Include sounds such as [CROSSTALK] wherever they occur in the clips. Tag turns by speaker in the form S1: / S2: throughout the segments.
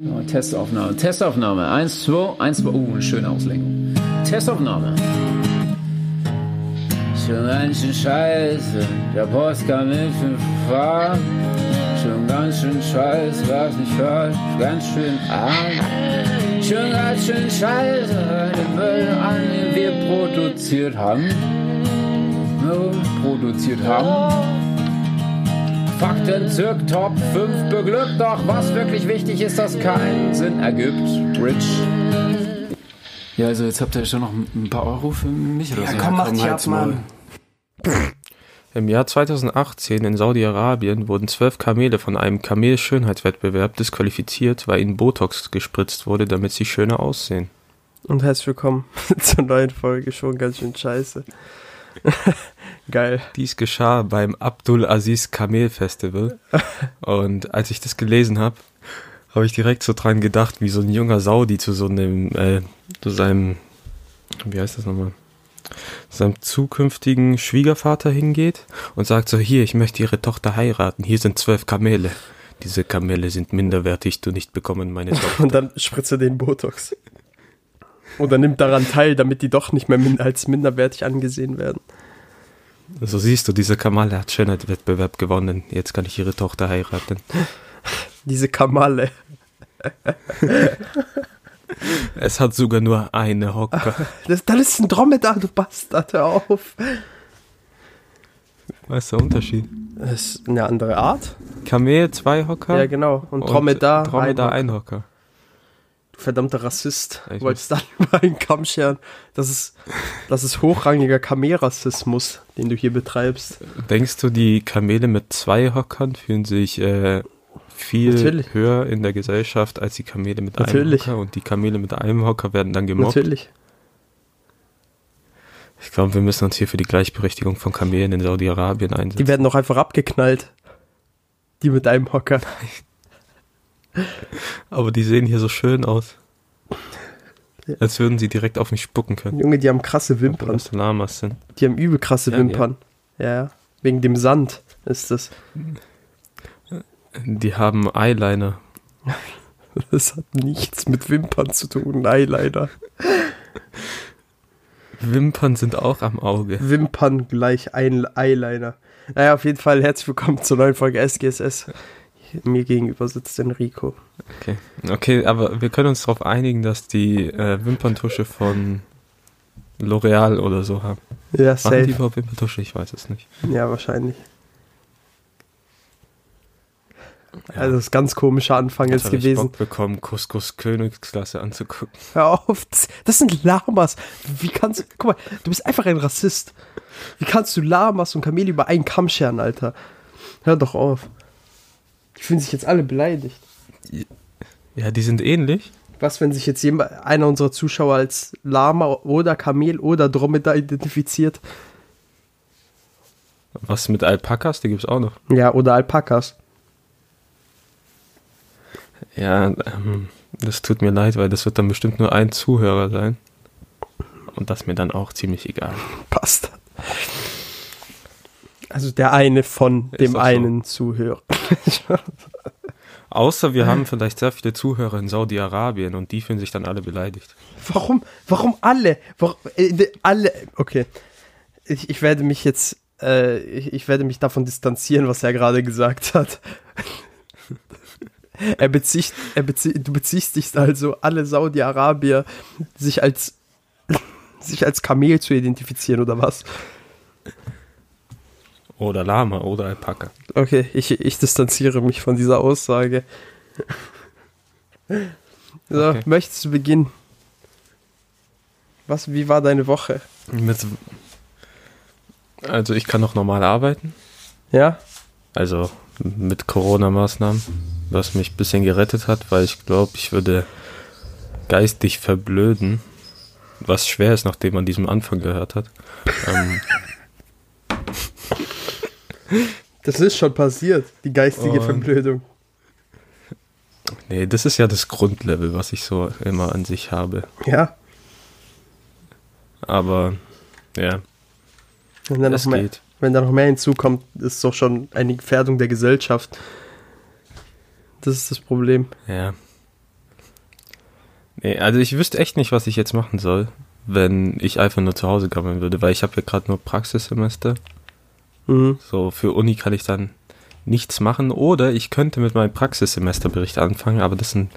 S1: Testaufnahme, Testaufnahme. Eins, zwei, eins, zwei. Uh, eine schöne Auslenkung. Testaufnahme. Schon ganz schön scheiße, der Post kam mit fünf Fahren. Schon ganz schön scheiße, was nicht falsch, ganz schön arm. Schon ganz schön scheiße, den Müll an, den wir produziert haben. No, produziert haben. Fakten zirk Top 5 beglückt, doch was wirklich wichtig ist, dass keinen Sinn ergibt. Rich. Ja, also jetzt habt ihr schon noch ein paar Euro für mich oder
S2: Ja,
S1: so.
S2: komm, mach dich ab. Mann.
S3: Im Jahr 2018 in Saudi-Arabien wurden zwölf Kamele von einem Kamel-Schönheitswettbewerb disqualifiziert, weil ihnen Botox gespritzt wurde, damit sie schöner aussehen.
S2: Und herzlich willkommen [LAUGHS] zur neuen Folge. Schon ganz schön scheiße. [LAUGHS] Geil.
S3: Dies geschah beim Abdul Aziz Kamel Festival. [LAUGHS] Und als ich das gelesen habe, habe ich direkt so dran gedacht, wie so ein junger Saudi zu so einem, äh, zu seinem, wie heißt das nochmal? seinem zukünftigen Schwiegervater hingeht und sagt so, hier, ich möchte ihre Tochter heiraten, hier sind zwölf Kamele. Diese Kamele sind minderwertig, du nicht bekommen meine [LAUGHS] Tochter.
S2: Und dann spritzt er den Botox. Oder nimmt daran teil, damit die doch nicht mehr min als minderwertig angesehen werden.
S3: So siehst du, diese Kamale hat Schönheitswettbewerb gewonnen, jetzt kann ich ihre Tochter heiraten.
S2: Diese Kamale.
S3: Es hat sogar nur eine Hocker. [LAUGHS]
S2: Das, das ist ein Dromedar, du Bastard, hör auf.
S3: Was ist der Unterschied?
S2: Das ist eine andere Art.
S3: Kamel, zwei Hocker.
S2: Ja, genau. Und Dromedar.
S3: Dromedar,
S2: ein-
S3: ein Hocker.
S2: Verdammter Rassist.
S3: Ich
S2: Du wolltest dann [LAUGHS] über einen Kamm scheren. Das ist, das ist hochrangiger Kamelrassismus, den du hier betreibst.
S3: Denkst du, die Kamele mit zwei Hockern fühlen sich äh, viel
S2: Natürlich.
S3: höher in der Gesellschaft als die Kamele mit
S2: Natürlich.
S3: einem Hocker und die Kamele mit einem Hocker werden dann gemobbt?
S2: Natürlich.
S3: Ich glaube, wir müssen uns hier für die Gleichberechtigung von Kamelen in Saudi-Arabien einsetzen.
S2: Die werden doch einfach abgeknallt. Die mit einem Hocker.
S3: Aber die sehen hier so schön aus. Als würden sie direkt auf mich spucken können.
S2: Junge, die haben krasse Wimpern.
S3: das Lamas sind.
S2: Die haben übel krasse
S3: Ja,
S2: Wimpern. Ja, ja. Wegen dem Sand ist das.
S3: Die haben Eyeliner. [LAUGHS]
S2: Das hat nichts mit Wimpern zu tun, Eyeliner.
S3: Wimpern sind auch am Auge.
S2: Wimpern gleich ein Eyeliner. Naja, auf jeden Fall herzlich willkommen zur neuen Folge SGSS. Mir gegenüber sitzt Enrico.
S3: Okay. Okay, aber wir können uns darauf einigen, dass die äh, Wimperntusche von L'Oreal oder so haben.
S2: Ja,
S3: Machen die
S2: safe.
S3: überhaupt Wimperntusche? Ich weiß es nicht.
S2: Ja, wahrscheinlich. Also das ist ganz komischer Anfang
S3: Jetzt habe ich
S2: gewesen.
S3: Bock bekommen, Couscous Königsklasse anzugucken.
S2: Hör auf, das, das sind Lamas. Wie kannst du, guck mal, du bist einfach ein Rassist. Wie kannst du Lamas und Kamele über einen Kamm scheren, Alter? Hör doch auf. Die fühlen sich jetzt alle beleidigt.
S3: Ja, die sind ähnlich.
S2: Was, wenn sich jetzt jemand, einer unserer Zuschauer als Lama oder Kamel oder Dromedar identifiziert?
S3: Was mit Alpakas, die gibt's auch noch.
S2: Ja, oder Alpakas.
S3: Ja, ähm, das tut mir leid, weil das wird dann bestimmt nur ein Zuhörer sein. Und das mir dann auch ziemlich egal.
S2: Passt. Also der eine von
S3: Ist
S2: dem
S3: doch so.
S2: einen Zuhörer. [LAUGHS]
S3: Außer wir haben vielleicht sehr viele Zuhörer in Saudi-Arabien und die fühlen sich dann alle beleidigt.
S2: Warum, warum alle? Warum, äh, alle, okay. Ich, ich werde mich jetzt, äh, ich, ich werde mich davon distanzieren, was er gerade gesagt hat. er bezieht, er bezieht, du beziehst dich also alle Saudi-Arabier, sich als, sich als Kamel zu identifizieren, oder was?
S3: Oder Lama oder Alpaka.
S2: Okay, ich, ich distanziere mich von dieser Aussage. So,
S3: Okay.
S2: möchtest du beginnen? Was, wie war deine Woche?
S3: Mit, also ich kann noch normal arbeiten.
S2: Ja?
S3: Also mit Corona-Maßnahmen, was mich ein bisschen gerettet hat, weil ich glaube, ich würde geistig verblöden, was schwer ist, nachdem man diesen Anfang gehört hat. ähm,
S2: Das ist schon passiert, die geistige
S3: Und-
S2: Verblödung.
S3: nee, das ist ja das Grundlevel, was ich so immer an sich habe.
S2: Ja,
S3: Aber ja,
S2: wenn da, noch mehr,
S3: geht.
S2: wenn da noch mehr hinzukommt, ist doch schon eine Gefährdung der Gesellschaft. Das ist das Problem.
S3: Ja. Nee, also ich wüsste echt nicht, was ich jetzt machen soll, wenn ich einfach nur zu Hause gammeln würde, weil ich habe ja gerade nur Praxissemester.
S2: Mhm.
S3: So, für Uni kann ich dann nichts machen oder ich könnte mit meinem Praxissemesterbericht anfangen, aber das ist ein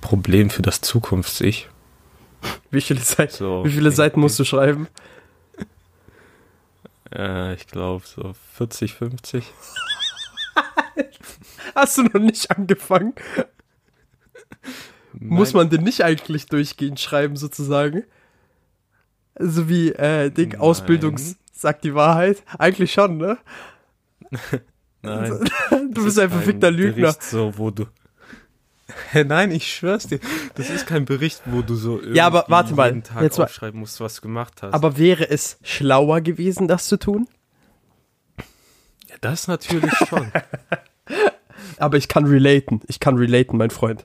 S3: Problem für das Zukunfts-Ich.
S2: Wie viele, Seiten,
S3: So,
S2: wie viele Seiten musst du schreiben?
S3: Äh, ich glaube so 40, 50. [LAUGHS]
S2: Hast du noch nicht angefangen? Muss
S3: Nein.
S2: man den nicht eigentlich durchgehend schreiben, sozusagen? Also wie, äh, Ding,
S3: Nein.
S2: Ausbildungs sagt die Wahrheit? Eigentlich schon, ne? [LAUGHS]
S3: Nein. [LAUGHS]
S2: Du bist
S3: ist
S2: ein verfickter
S3: kein
S2: Lügner.
S3: Bericht, so, wo du. [LAUGHS] Nein, ich schwör's dir. Das ist kein Bericht, wo du so
S2: Ja, aber warte mal,
S3: jeden Tag
S2: jetzt
S3: aufschreiben musst, was du gemacht hast.
S2: Aber wäre es schlauer gewesen, das zu tun?
S3: ja, das natürlich schon.
S2: Aber ich kann relaten. Ich kann relaten, mein Freund.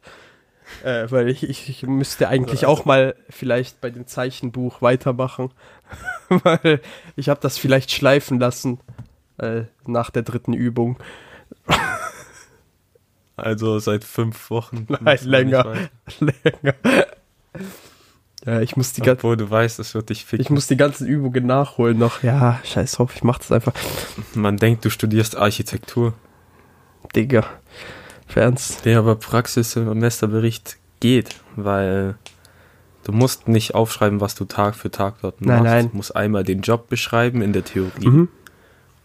S2: Äh, weil ich, ich, müsste eigentlich auch mal vielleicht bei dem Zeichenbuch weitermachen. [LAUGHS] weil ich habe das vielleicht schleifen lassen äh, nach der dritten Übung.
S3: Also seit fünf Wochen.
S2: Nein, länger. Länger. [LAUGHS] Ja, ich muss die ganzen.
S3: Obwohl du weißt, es wird dich ficken.
S2: Ich muss die ganzen Übungen nachholen noch. Ja, scheiß drauf, ich mach das einfach.
S3: Man denkt, du studierst Architektur.
S2: Digga. Fernst.
S3: Der aber Praxissemesterbericht geht, weil du musst nicht aufschreiben, was du Tag für Tag dort
S2: Nein,
S3: machst.
S2: nein.
S3: Du musst einmal den Job beschreiben in der Theorie
S2: Mhm.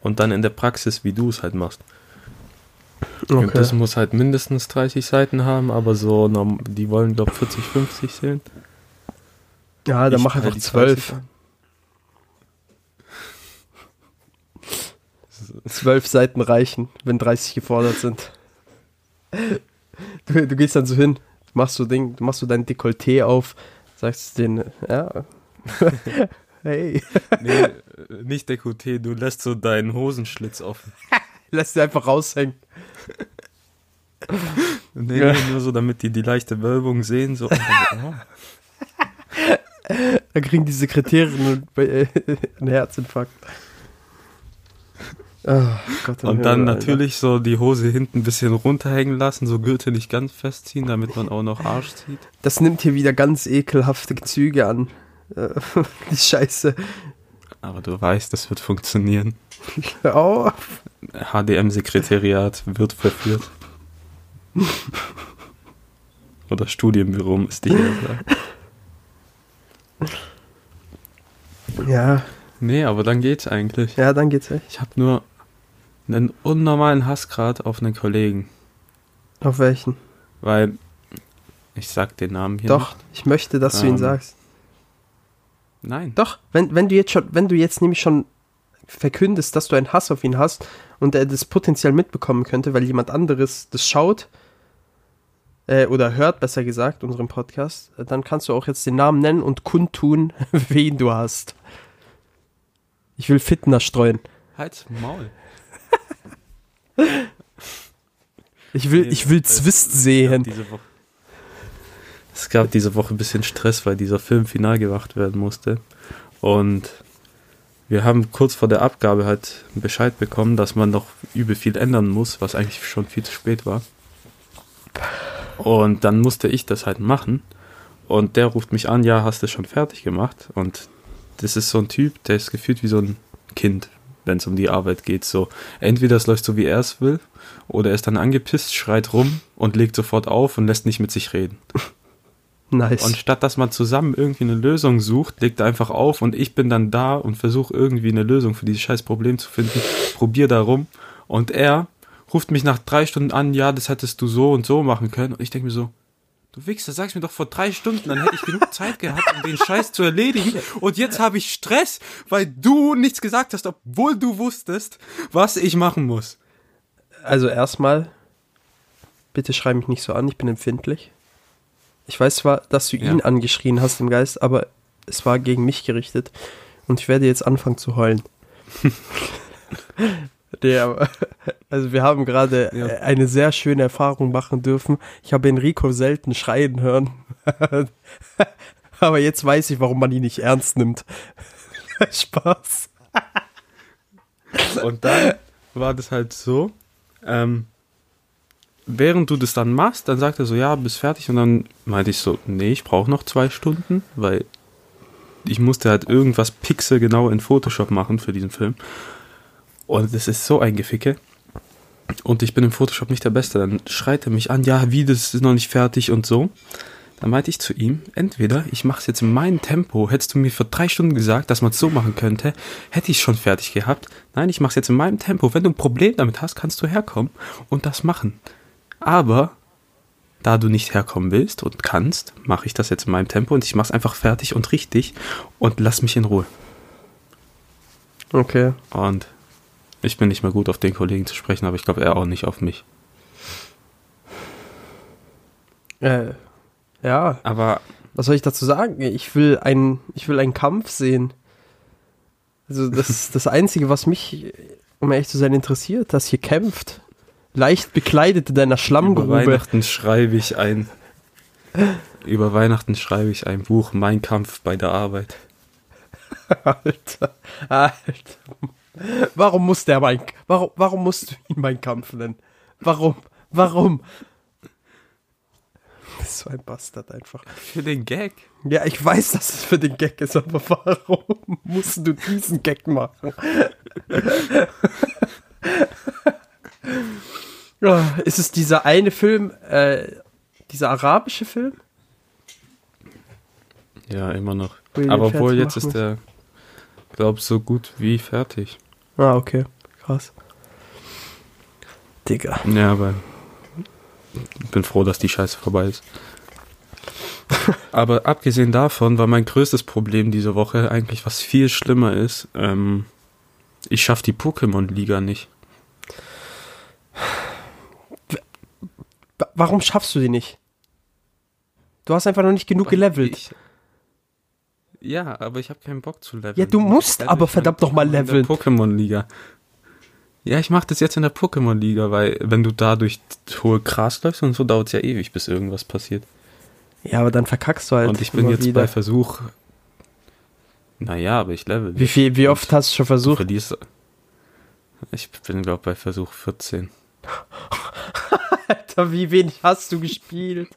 S3: und dann in der Praxis, wie du es halt machst. Und
S2: Okay.
S3: das muss halt mindestens 30 Seiten haben, aber so, die wollen glaube 40, 50 sehen.
S2: Ja, dann
S3: Ich
S2: mach einfach.
S3: 30 an. [LAUGHS]
S2: Zwölf Seiten reichen, wenn 30 gefordert sind. Du, du gehst dann so hin, machst so Ding, du machst so dein Dekolleté auf, sagst den, ja. [LAUGHS] hey,
S3: Nee, äh, nicht Dekolleté, du lässt so deinen Hosenschlitz offen. [LAUGHS]
S2: lass dir einfach raushängen. [LAUGHS]
S3: Nee,
S2: Ja.
S3: nur so, damit die die leichte Wölbung sehen. So. Oh.
S2: Dann kriegen die Sekretärinnen äh, einen Herzinfarkt. Oh, Gott
S3: Und dann
S2: Alter.
S3: natürlich so die Hose hinten ein bisschen runterhängen lassen, so Gürtel nicht ganz festziehen, damit man auch noch Arsch zieht.
S2: Das nimmt hier wieder ganz ekelhafte Züge an. Äh, [LAUGHS] Die Scheiße.
S3: Aber du weißt, das wird funktionieren.
S2: Hör.
S3: HDM-Sekretariat wird verführt. Oder Studienbüro, ich eher sagen.
S2: Ja,
S3: Nee, aber dann geht's eigentlich.
S2: ja, dann geht's echt.
S3: Ich habe nur einen unnormalen Hassgrad auf einen Kollegen.
S2: Auf welchen?
S3: Weil, ich sag den Namen hier
S2: Doch, ich möchte, dass du ihn
S3: Ähm,
S2: sagst.
S3: nicht. Nein.
S2: Doch, wenn, wenn du jetzt schon, wenn du jetzt nämlich schon verkündest, dass du einen Hass auf ihn hast und er das potenziell mitbekommen könnte, weil jemand anderes das schaut, äh, oder hört, besser gesagt, unseren Podcast, äh, dann kannst du auch jetzt den Namen nennen und kundtun, [LAUGHS] wen du hast. Ich will Fitner streuen.
S3: Halt's Maul.
S2: Ich will,
S3: Nee,
S2: ich will Zwist sehen.
S3: Es gab diese Woche ein bisschen Stress, weil dieser Film final gemacht werden musste. Und wir haben kurz vor der Abgabe halt Bescheid bekommen, dass man noch übel viel ändern muss, was eigentlich schon viel zu spät war. Und dann musste ich das halt machen. Und der ruft mich an, ja, hast du schon fertig gemacht? Und das ist so ein Typ, der ist gefühlt wie so ein Kind, wenn es um die Arbeit geht. So, entweder es läuft so, wie er es will, oder er ist dann angepisst, schreit rum und legt sofort auf und lässt nicht mit sich reden. [LAUGHS]
S2: Nice.
S3: Und statt dass man zusammen irgendwie eine Lösung sucht, legt er einfach auf und ich bin dann da und versuche irgendwie eine Lösung für dieses scheiß Problem zu finden, probier da rum und er ruft mich nach drei Stunden an, ja, das hättest du so und so machen können und ich denke mir so, du Wichser, sag's mir doch vor drei Stunden, dann hätte ich genug Zeit gehabt, um den Scheiß zu erledigen und jetzt habe ich Stress, weil du nichts gesagt hast, obwohl du wusstest, was ich machen muss.
S2: Also erstmal, bitte schrei mich nicht so an, ich bin empfindlich. Ich weiß zwar, dass du ihn
S3: Ja.
S2: angeschrien hast im Geist, aber es war gegen mich gerichtet. Und ich werde jetzt anfangen zu heulen. [LAUGHS] Der, [LAUGHS] also wir haben gerade
S3: Ja.
S2: äh, eine sehr schöne Erfahrung machen dürfen. Ich habe Enrico selten schreien hören. [LAUGHS] aber jetzt weiß ich, warum man ihn nicht ernst nimmt. [LAUGHS] Spaß.
S3: Und dann war das halt so, ähm, während du das dann machst, dann sagt er so, ja, bist fertig. Und dann meinte ich so, nee, ich brauche noch zwei Stunden, weil ich musste halt irgendwas pixelgenau in Photoshop machen für diesen Film. Und das ist so ein Geficke. Und ich bin im Photoshop nicht der Beste. Dann schreit er mich an, ja, wie, das ist noch nicht fertig und so. Dann meinte ich zu ihm, entweder ich mache es jetzt in meinem Tempo. Hättest du mir vor drei Stunden gesagt, dass man es so machen könnte, hätte ich es schon fertig gehabt. Nein, ich mache es jetzt in meinem Tempo. Wenn du ein Problem damit hast, kannst du herkommen und das machen. Aber da du nicht herkommen willst und kannst, mache ich das jetzt in meinem Tempo und ich mache es einfach fertig und richtig und lass mich in Ruhe.
S2: Okay.
S3: Und ich bin nicht mehr gut auf den Kollegen zu sprechen, aber ich glaube, er auch nicht auf mich.
S2: Äh, ja,
S3: Aber
S2: was soll ich dazu sagen? Ich will einen, ich will einen Kampf sehen. Also das [LAUGHS] das Einzige, was mich, um ehrlich zu sein, interessiert, dass hier kämpft. Leicht bekleidet in deiner
S3: über
S2: Schlammgrube.
S3: Weihnachten schreibe ich ein. Über Weihnachten schreibe ich ein Buch, Mein Kampf bei der Arbeit. [LAUGHS]
S2: Alter, Alter. Warum muss der mein, warum, warum musst du ihn mein Kampf nennen? Warum? Warum? Das ist so ein Bastard einfach.
S3: Für den Gag.
S2: Ja, ich weiß, dass es für den Gag ist, aber warum musst du diesen Gag machen? Ja, ist es dieser eine Film, äh, dieser arabische Film?
S3: Ja, immer noch. Aber
S2: den
S3: wohl
S2: fertig
S3: jetzt ist der, glaub so gut wie fertig.
S2: Ah, okay. Krass. Digga.
S3: Ja, aber ich bin froh, dass die Scheiße vorbei ist. aber abgesehen davon war mein größtes Problem diese Woche eigentlich was viel schlimmer ist. Ähm, ich schaff die Pokémon-Liga nicht.
S2: Wa- Warum schaffst du die nicht? Du hast einfach noch nicht genug gelevelt.
S3: Ich, ja, aber ich habe keinen Bock zu leveln.
S2: Ja, du musst
S3: level
S2: aber
S3: mein
S2: verdammt noch mal
S3: Pokémon in der
S2: leveln.
S3: Pokémon-Liga. Ja, ich mache das jetzt in der Pokémon-Liga, weil wenn du da durch hohe Gras läufst und so, dauert es ja ewig, bis irgendwas passiert.
S2: Ja, aber dann verkackst du halt.
S3: und ich bin jetzt
S2: wieder.
S3: bei Versuch. Naja, aber ich level.
S2: Wie viel, wie oft hast du schon versucht?
S3: verlierst. Ich bin, glaube bei Versuch 14. [LAUGHS]
S2: Alter, wie wenig hast du gespielt?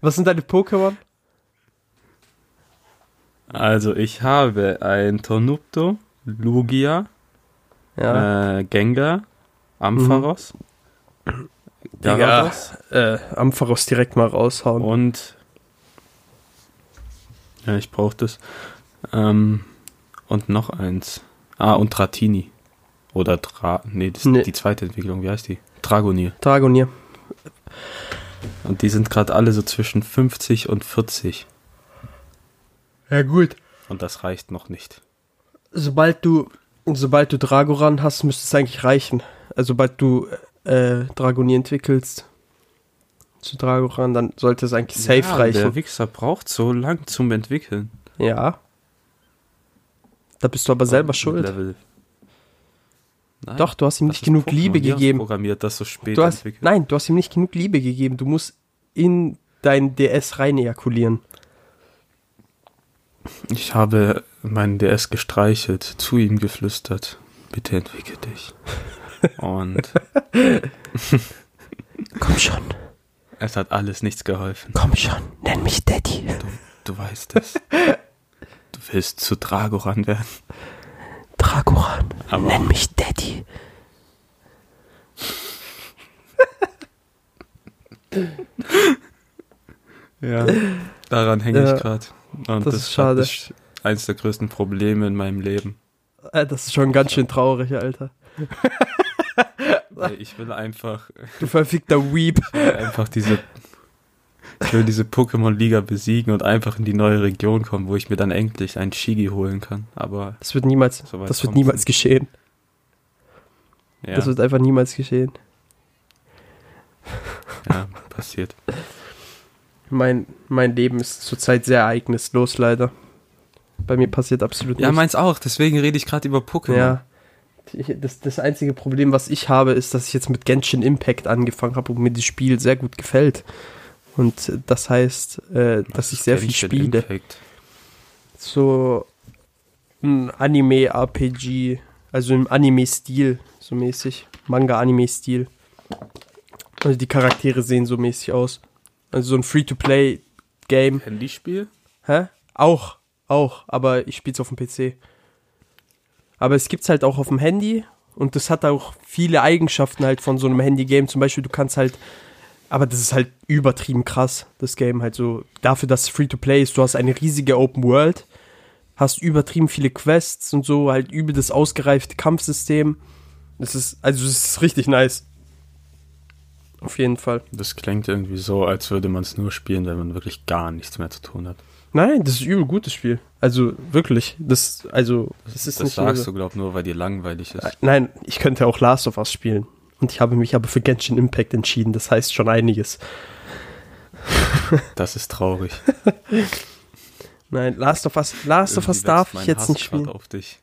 S2: Was sind deine Pokémon?
S3: Also, ich habe ein Tornupto, Lugia,
S2: Ja.
S3: äh, Gengar, Ampharos, Gyarados
S2: äh, Ampharos direkt mal raushauen.
S3: und. Ja, ich brauche das. Ähm, und noch eins. Ah, und Dratini. Oder Dra. Nee, das ist
S2: Nee.
S3: die zweite Entwicklung. Wie heißt die? Dragonier.
S2: Dragonier.
S3: Und die sind gerade alle so zwischen 50 und 40.
S2: Ja, gut.
S3: Und das reicht noch nicht.
S2: Sobald du, sobald du Dragoran hast, müsste es eigentlich reichen. Also, sobald du äh, Dragonier entwickelst zu Dragoran, dann sollte es eigentlich safe
S3: ja,
S2: reichen.
S3: Der Wichser braucht so lang zum Entwickeln.
S2: Ja. Da bist du aber selber
S3: Mit
S2: schuld.
S3: Level. Nein,
S2: Doch, du hast ihm nicht genug
S3: Pokémon,
S2: Liebe gegeben.
S3: programmiert, das so spät
S2: Du hast,
S3: entwickelt.
S2: nein, du hast ihm nicht genug Liebe gegeben. Du musst in dein DS rein ejakulieren.
S3: Ich habe meinen DS gestreichelt, zu ihm geflüstert. Bitte entwickel dich. Und [LAUGHS]
S2: Komm schon,
S3: es hat alles nichts geholfen.
S2: komm schon, nenn mich Daddy.
S3: Du weißt es. Du willst zu Dragoran werden.
S2: Dragoran,
S3: Aber-
S2: nenn mich Daddy.
S3: Ja. Daran hänge
S2: Ja,
S3: ich gerade. Und
S2: das
S3: das,
S2: ist schade.
S3: ist eins der größten Probleme in meinem Leben.
S2: Äh, das ist schon ganz schön traurig, Alter. [LAUGHS]
S3: Ich will einfach,
S2: Du verfickter Weep.
S3: ich will einfach diese, ich will diese Pokémon-Liga besiegen und einfach in die neue Region kommen, wo ich mir dann endlich einen Shigi holen kann. Aber
S2: Das wird niemals,
S3: So
S2: das wird niemals
S3: nicht.
S2: geschehen.
S3: ja,
S2: Das wird einfach niemals geschehen.
S3: ja passiert.
S2: Mein, mein Leben ist zurzeit sehr ereignislos, leider. Bei mir passiert absolut
S3: Ja,
S2: nichts.
S3: meins auch. Deswegen rede ich gerade über Pokémon.
S2: Ja. Das, das einzige Problem, was ich habe, ist, dass ich jetzt mit Genshin Impact angefangen habe und mir das Spiel sehr gut gefällt. Und das heißt, äh, dass ich sehr viel
S3: Genshin
S2: spiele.
S3: Impact.
S2: So ein Anime-RPG, also im Anime-Stil, so mäßig. Manga-Anime-Stil. Also die Charaktere sehen so mäßig aus. Also so ein Free-to-Play-Game.
S3: Handyspiel?
S2: Hä? Auch, auch, aber ich spiel's auf dem PC. Aber es gibt's halt auch auf dem Handy und das hat auch viele Eigenschaften halt von so einem Handy-Game. Zum Beispiel, du kannst halt, aber das ist halt übertrieben krass, das Game halt so. Dafür, dass es Free-to-Play ist, du hast eine riesige Open World, hast übertrieben viele Quests und so, halt übel das ausgereifte Kampfsystem. Das ist, also das ist richtig nice. Auf jeden Fall.
S3: Das klingt irgendwie so, als würde man es nur spielen, wenn man wirklich gar nichts mehr zu tun hat.
S2: Nein, das ist übel gutes Spiel. Also wirklich, das, also das ist
S3: Das
S2: nicht
S3: sagst
S2: so-
S3: du, glaub nur, weil dir langweilig ist.
S2: Nein, ich könnte auch Last of Us spielen. Und ich habe mich aber für Genshin Impact entschieden. Das heißt schon einiges.
S3: Das ist traurig. [LAUGHS]
S2: Nein, Last of Us, Last of Us
S3: Irgendwie
S2: darf ich jetzt nicht
S3: Hass grad
S2: spielen.
S3: auf dich.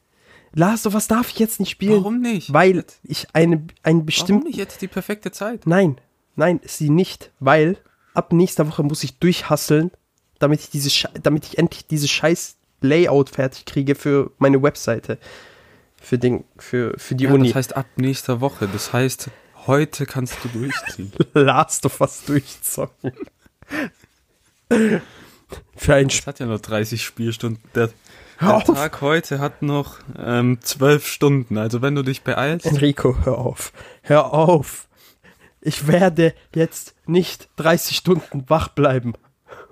S2: Last of Us darf ich jetzt nicht spielen.
S3: Warum nicht?
S2: Weil ich eine, ein
S3: Warum
S2: bestimmt.
S3: nicht jetzt die perfekte Zeit?
S2: Nein, nein, sie nicht. Weil ab nächster Woche muss ich durchhasseln, damit ich diese, damit ich endlich dieses scheiß Layout fertig kriege für meine Webseite. Für den, für, für die
S3: Ja,
S2: Uni.
S3: das heißt ab nächster Woche. Das heißt, heute kannst du durchziehen.
S2: Last of Us durchzocken. [LAUGHS] für ein
S3: Es hat ja nur 30 Spielstunden. Der, der. Tag heute hat noch ähm, 12 Stunden. Also wenn du dich beeilst,
S2: Enrico, hör auf. Hör auf. Ich werde jetzt nicht 30 Stunden wach bleiben,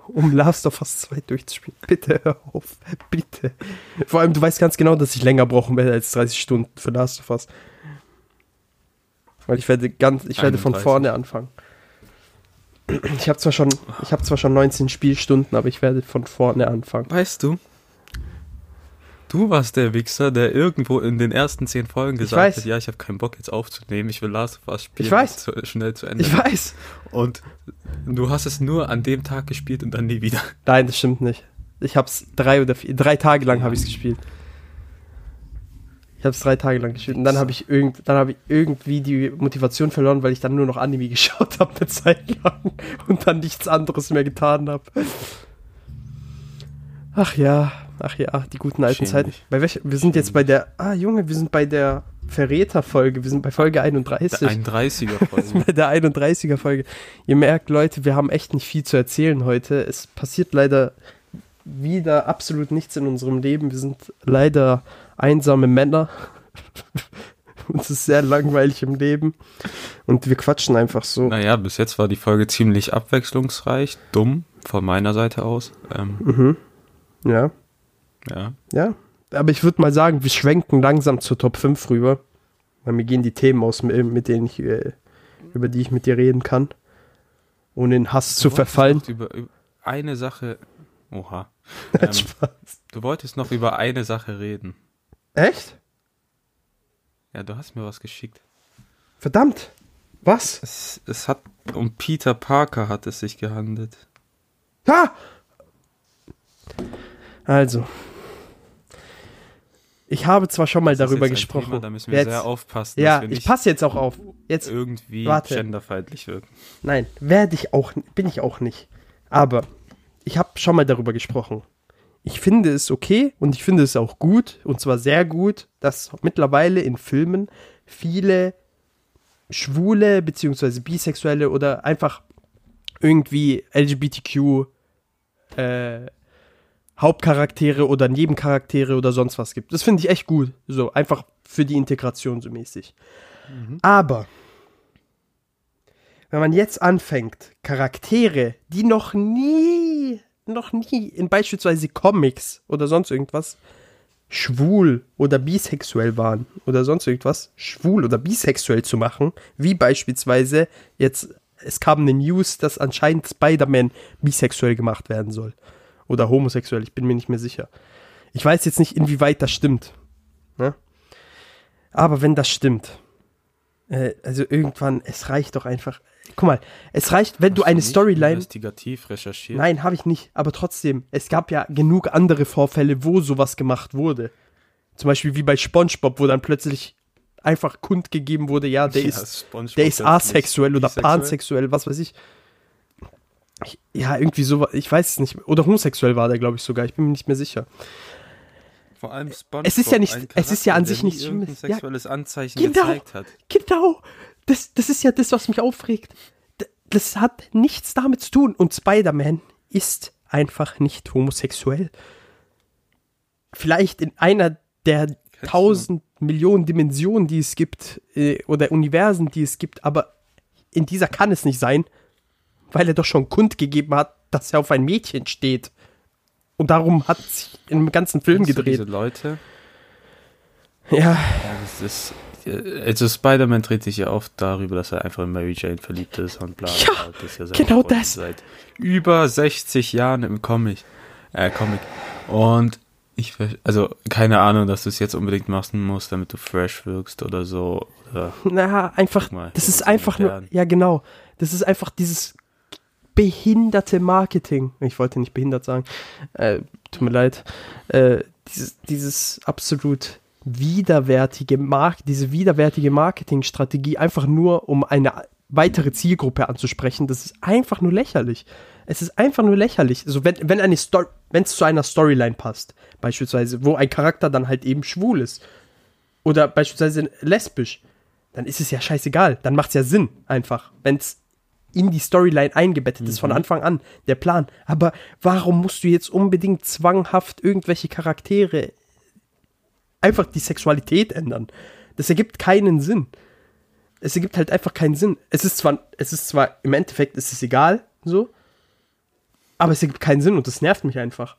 S2: um Last of Us 2 durchzuspielen. Bitte hör auf. Bitte. Vor allem, du weißt ganz genau, dass ich länger brauchen werde als 30 Stunden für Last of Us. Weil ich werde ganz, ich werde von
S3: 31.
S2: vorne anfangen. Ich habe zwar schon, ich habe zwar schon 19 Spielstunden, aber ich werde von vorne anfangen.
S3: weißt du, du warst der Wichser, der irgendwo in den ersten 10 Folgen gesagt hat, ja, ich habe keinen Bock jetzt aufzunehmen, ich will Last of Us spielen.
S2: Ich weiß.
S3: Zu, schnell zu Ende.
S2: Ich weiß.
S3: Und du hast es nur an dem Tag gespielt und dann nie wieder.
S2: Nein, das stimmt nicht. Ich hab's drei oder vier, drei Tage lang habe ich es gespielt. Ich habe es drei Tage lang gespielt und dann habe ich irgend, dann habe ich irgendwie die Motivation verloren, weil ich dann nur noch Anime [LAUGHS] geschaut habe eine Zeit lang und dann nichts anderes mehr getan habe. Ach ja, ach ja, die guten alten Zeiten. Bei welcher, wir sind jetzt bei der, ah Junge, wir sind bei der Verräter-Folge, wir sind bei Folge 31.
S3: Der 31er [LAUGHS] Folge.
S2: bei der 31er Folge. Ihr merkt, Leute, wir haben echt nicht viel zu erzählen heute. Es passiert leider wieder absolut nichts in unserem Leben. Wir sind leider einsame Männer. [LAUGHS] Uns ist sehr langweilig im Leben. Und wir quatschen einfach so.
S3: naja, bis jetzt war die Folge ziemlich abwechslungsreich, dumm von meiner Seite aus. Ähm,
S2: Mhm. Ja,
S3: ja.
S2: ja. Aber ich würde mal sagen, wir schwenken langsam zur Top 5 rüber. Weil mir gehen die Themen aus, mit denen ich, äh, über die ich mit dir reden kann. Ohne in Hass zu
S3: Du wolltest
S2: verfallen.
S3: Über, über eine Sache. Oha. [LAUGHS] Ähm,
S2: Spaß.
S3: du wolltest noch über eine Sache reden.
S2: Echt?
S3: Ja, du hast mir was geschickt.
S2: Verdammt. Was?
S3: Es, es hat um Peter Parker hat es sich gehandelt.
S2: Ha! Also. Ich habe zwar schon mal
S3: Das
S2: darüber gesprochen.
S3: Thema, da müssen wir
S2: jetzt,
S3: sehr aufpassen,
S2: ja, ich passe jetzt auch auf. Jetzt,
S3: irgendwie
S2: warte.
S3: genderfeindlich wirken.
S2: nein, werde ich auch, bin ich auch nicht. Aber ich habe schon mal darüber gesprochen. Ich finde es okay und ich finde es auch gut, und zwar sehr gut, dass mittlerweile in Filmen viele schwule beziehungsweise bisexuelle oder einfach irgendwie LGBTQ äh, Hauptcharaktere oder Nebencharaktere oder sonst was gibt. Das finde ich echt gut. So, einfach für die Integration so mäßig. Aber wenn man jetzt anfängt, Charaktere, die noch nie, noch nie in beispielsweise Comics oder sonst irgendwas schwul oder bisexuell waren oder sonst irgendwas, schwul oder bisexuell zu machen, wie beispielsweise jetzt, es kam eine News, dass anscheinend Spider-Man bisexuell gemacht werden soll. Oder homosexuell, ich bin mir nicht mehr sicher. Ich weiß jetzt nicht, inwieweit das stimmt. Ne? Aber wenn das stimmt, äh, also irgendwann, es reicht doch einfach. Guck mal, es reicht, wenn du
S3: Hast
S2: eine
S3: nicht
S2: Storyline.
S3: Investigativ recherchiert.
S2: Nein, habe ich nicht. Aber trotzdem, es gab ja genug andere Vorfälle, wo sowas gemacht wurde. Zum Beispiel wie bei SpongeBob, wo dann plötzlich einfach kundgegeben wurde, ja, der
S3: Ja,
S2: ist,
S3: SpongeBob
S2: der ist asexuell oder
S3: bisexuell.
S2: pansexuell, was weiß ich. Ich. Ja, irgendwie so, ich weiß es nicht. Oder homosexuell war der, glaube ich, sogar. Ich bin mir nicht mehr sicher.
S3: Vor allem SpongeBob.
S2: Es ist ja nicht- es ist ja an sich nichts Schlimmes. Ja,
S3: sexuelles Anzeichen
S2: genau.
S3: gezeigt hat.
S2: Genau. Das, das ist ja das, was mich aufregt. das hat nichts damit zu tun. Und Spider-Man ist einfach nicht homosexuell. Vielleicht in einer der tausend Millionen Dimensionen, die es gibt, äh, oder Universen, die es gibt, aber in dieser kann es nicht sein, weil er doch schon kundgegeben hat, dass er auf ein Mädchen steht. Und darum hat sich im ganzen Film
S3: Kennst
S2: gedreht.
S3: Diese Leute.
S2: Ja,
S3: Ja, das ist. Also Spider-Man dreht sich ja oft darüber, dass er einfach in Mary Jane verliebt ist und bla.
S2: Ja,
S3: das ist ja
S2: genau das.
S3: Seit über 60 Jahren im Comic. Äh, Comic. Und ich, also keine Ahnung, dass du es jetzt unbedingt machen musst, damit du fresh wirkst oder so. Oder
S2: na, einfach,
S3: mal,
S2: das ist einfach nur, ja genau, das ist einfach dieses behinderte Marketing. Ich wollte nicht behindert sagen, äh, tut mir leid. Äh, dieses, dieses absolut widerwärtige Mark diese widerwärtige Marketingstrategie einfach nur, um eine weitere Zielgruppe anzusprechen, das ist einfach nur lächerlich. Es ist einfach nur lächerlich. Also wenn, wenn eine Story, wenn es zu einer Storyline passt, beispielsweise, wo ein Charakter dann halt eben schwul ist oder beispielsweise lesbisch, dann ist es ja scheißegal. Dann macht es ja Sinn, einfach, wenn es in die Storyline eingebettet ist von Anfang an, der Plan. Aber warum musst du jetzt unbedingt zwanghaft irgendwelche Charaktere einfach die Sexualität ändern? Das ergibt keinen Sinn. Es ergibt halt einfach keinen Sinn. Es ist zwar, es ist zwar im Endeffekt, es ist egal, so, aber es ergibt keinen Sinn und das nervt mich einfach.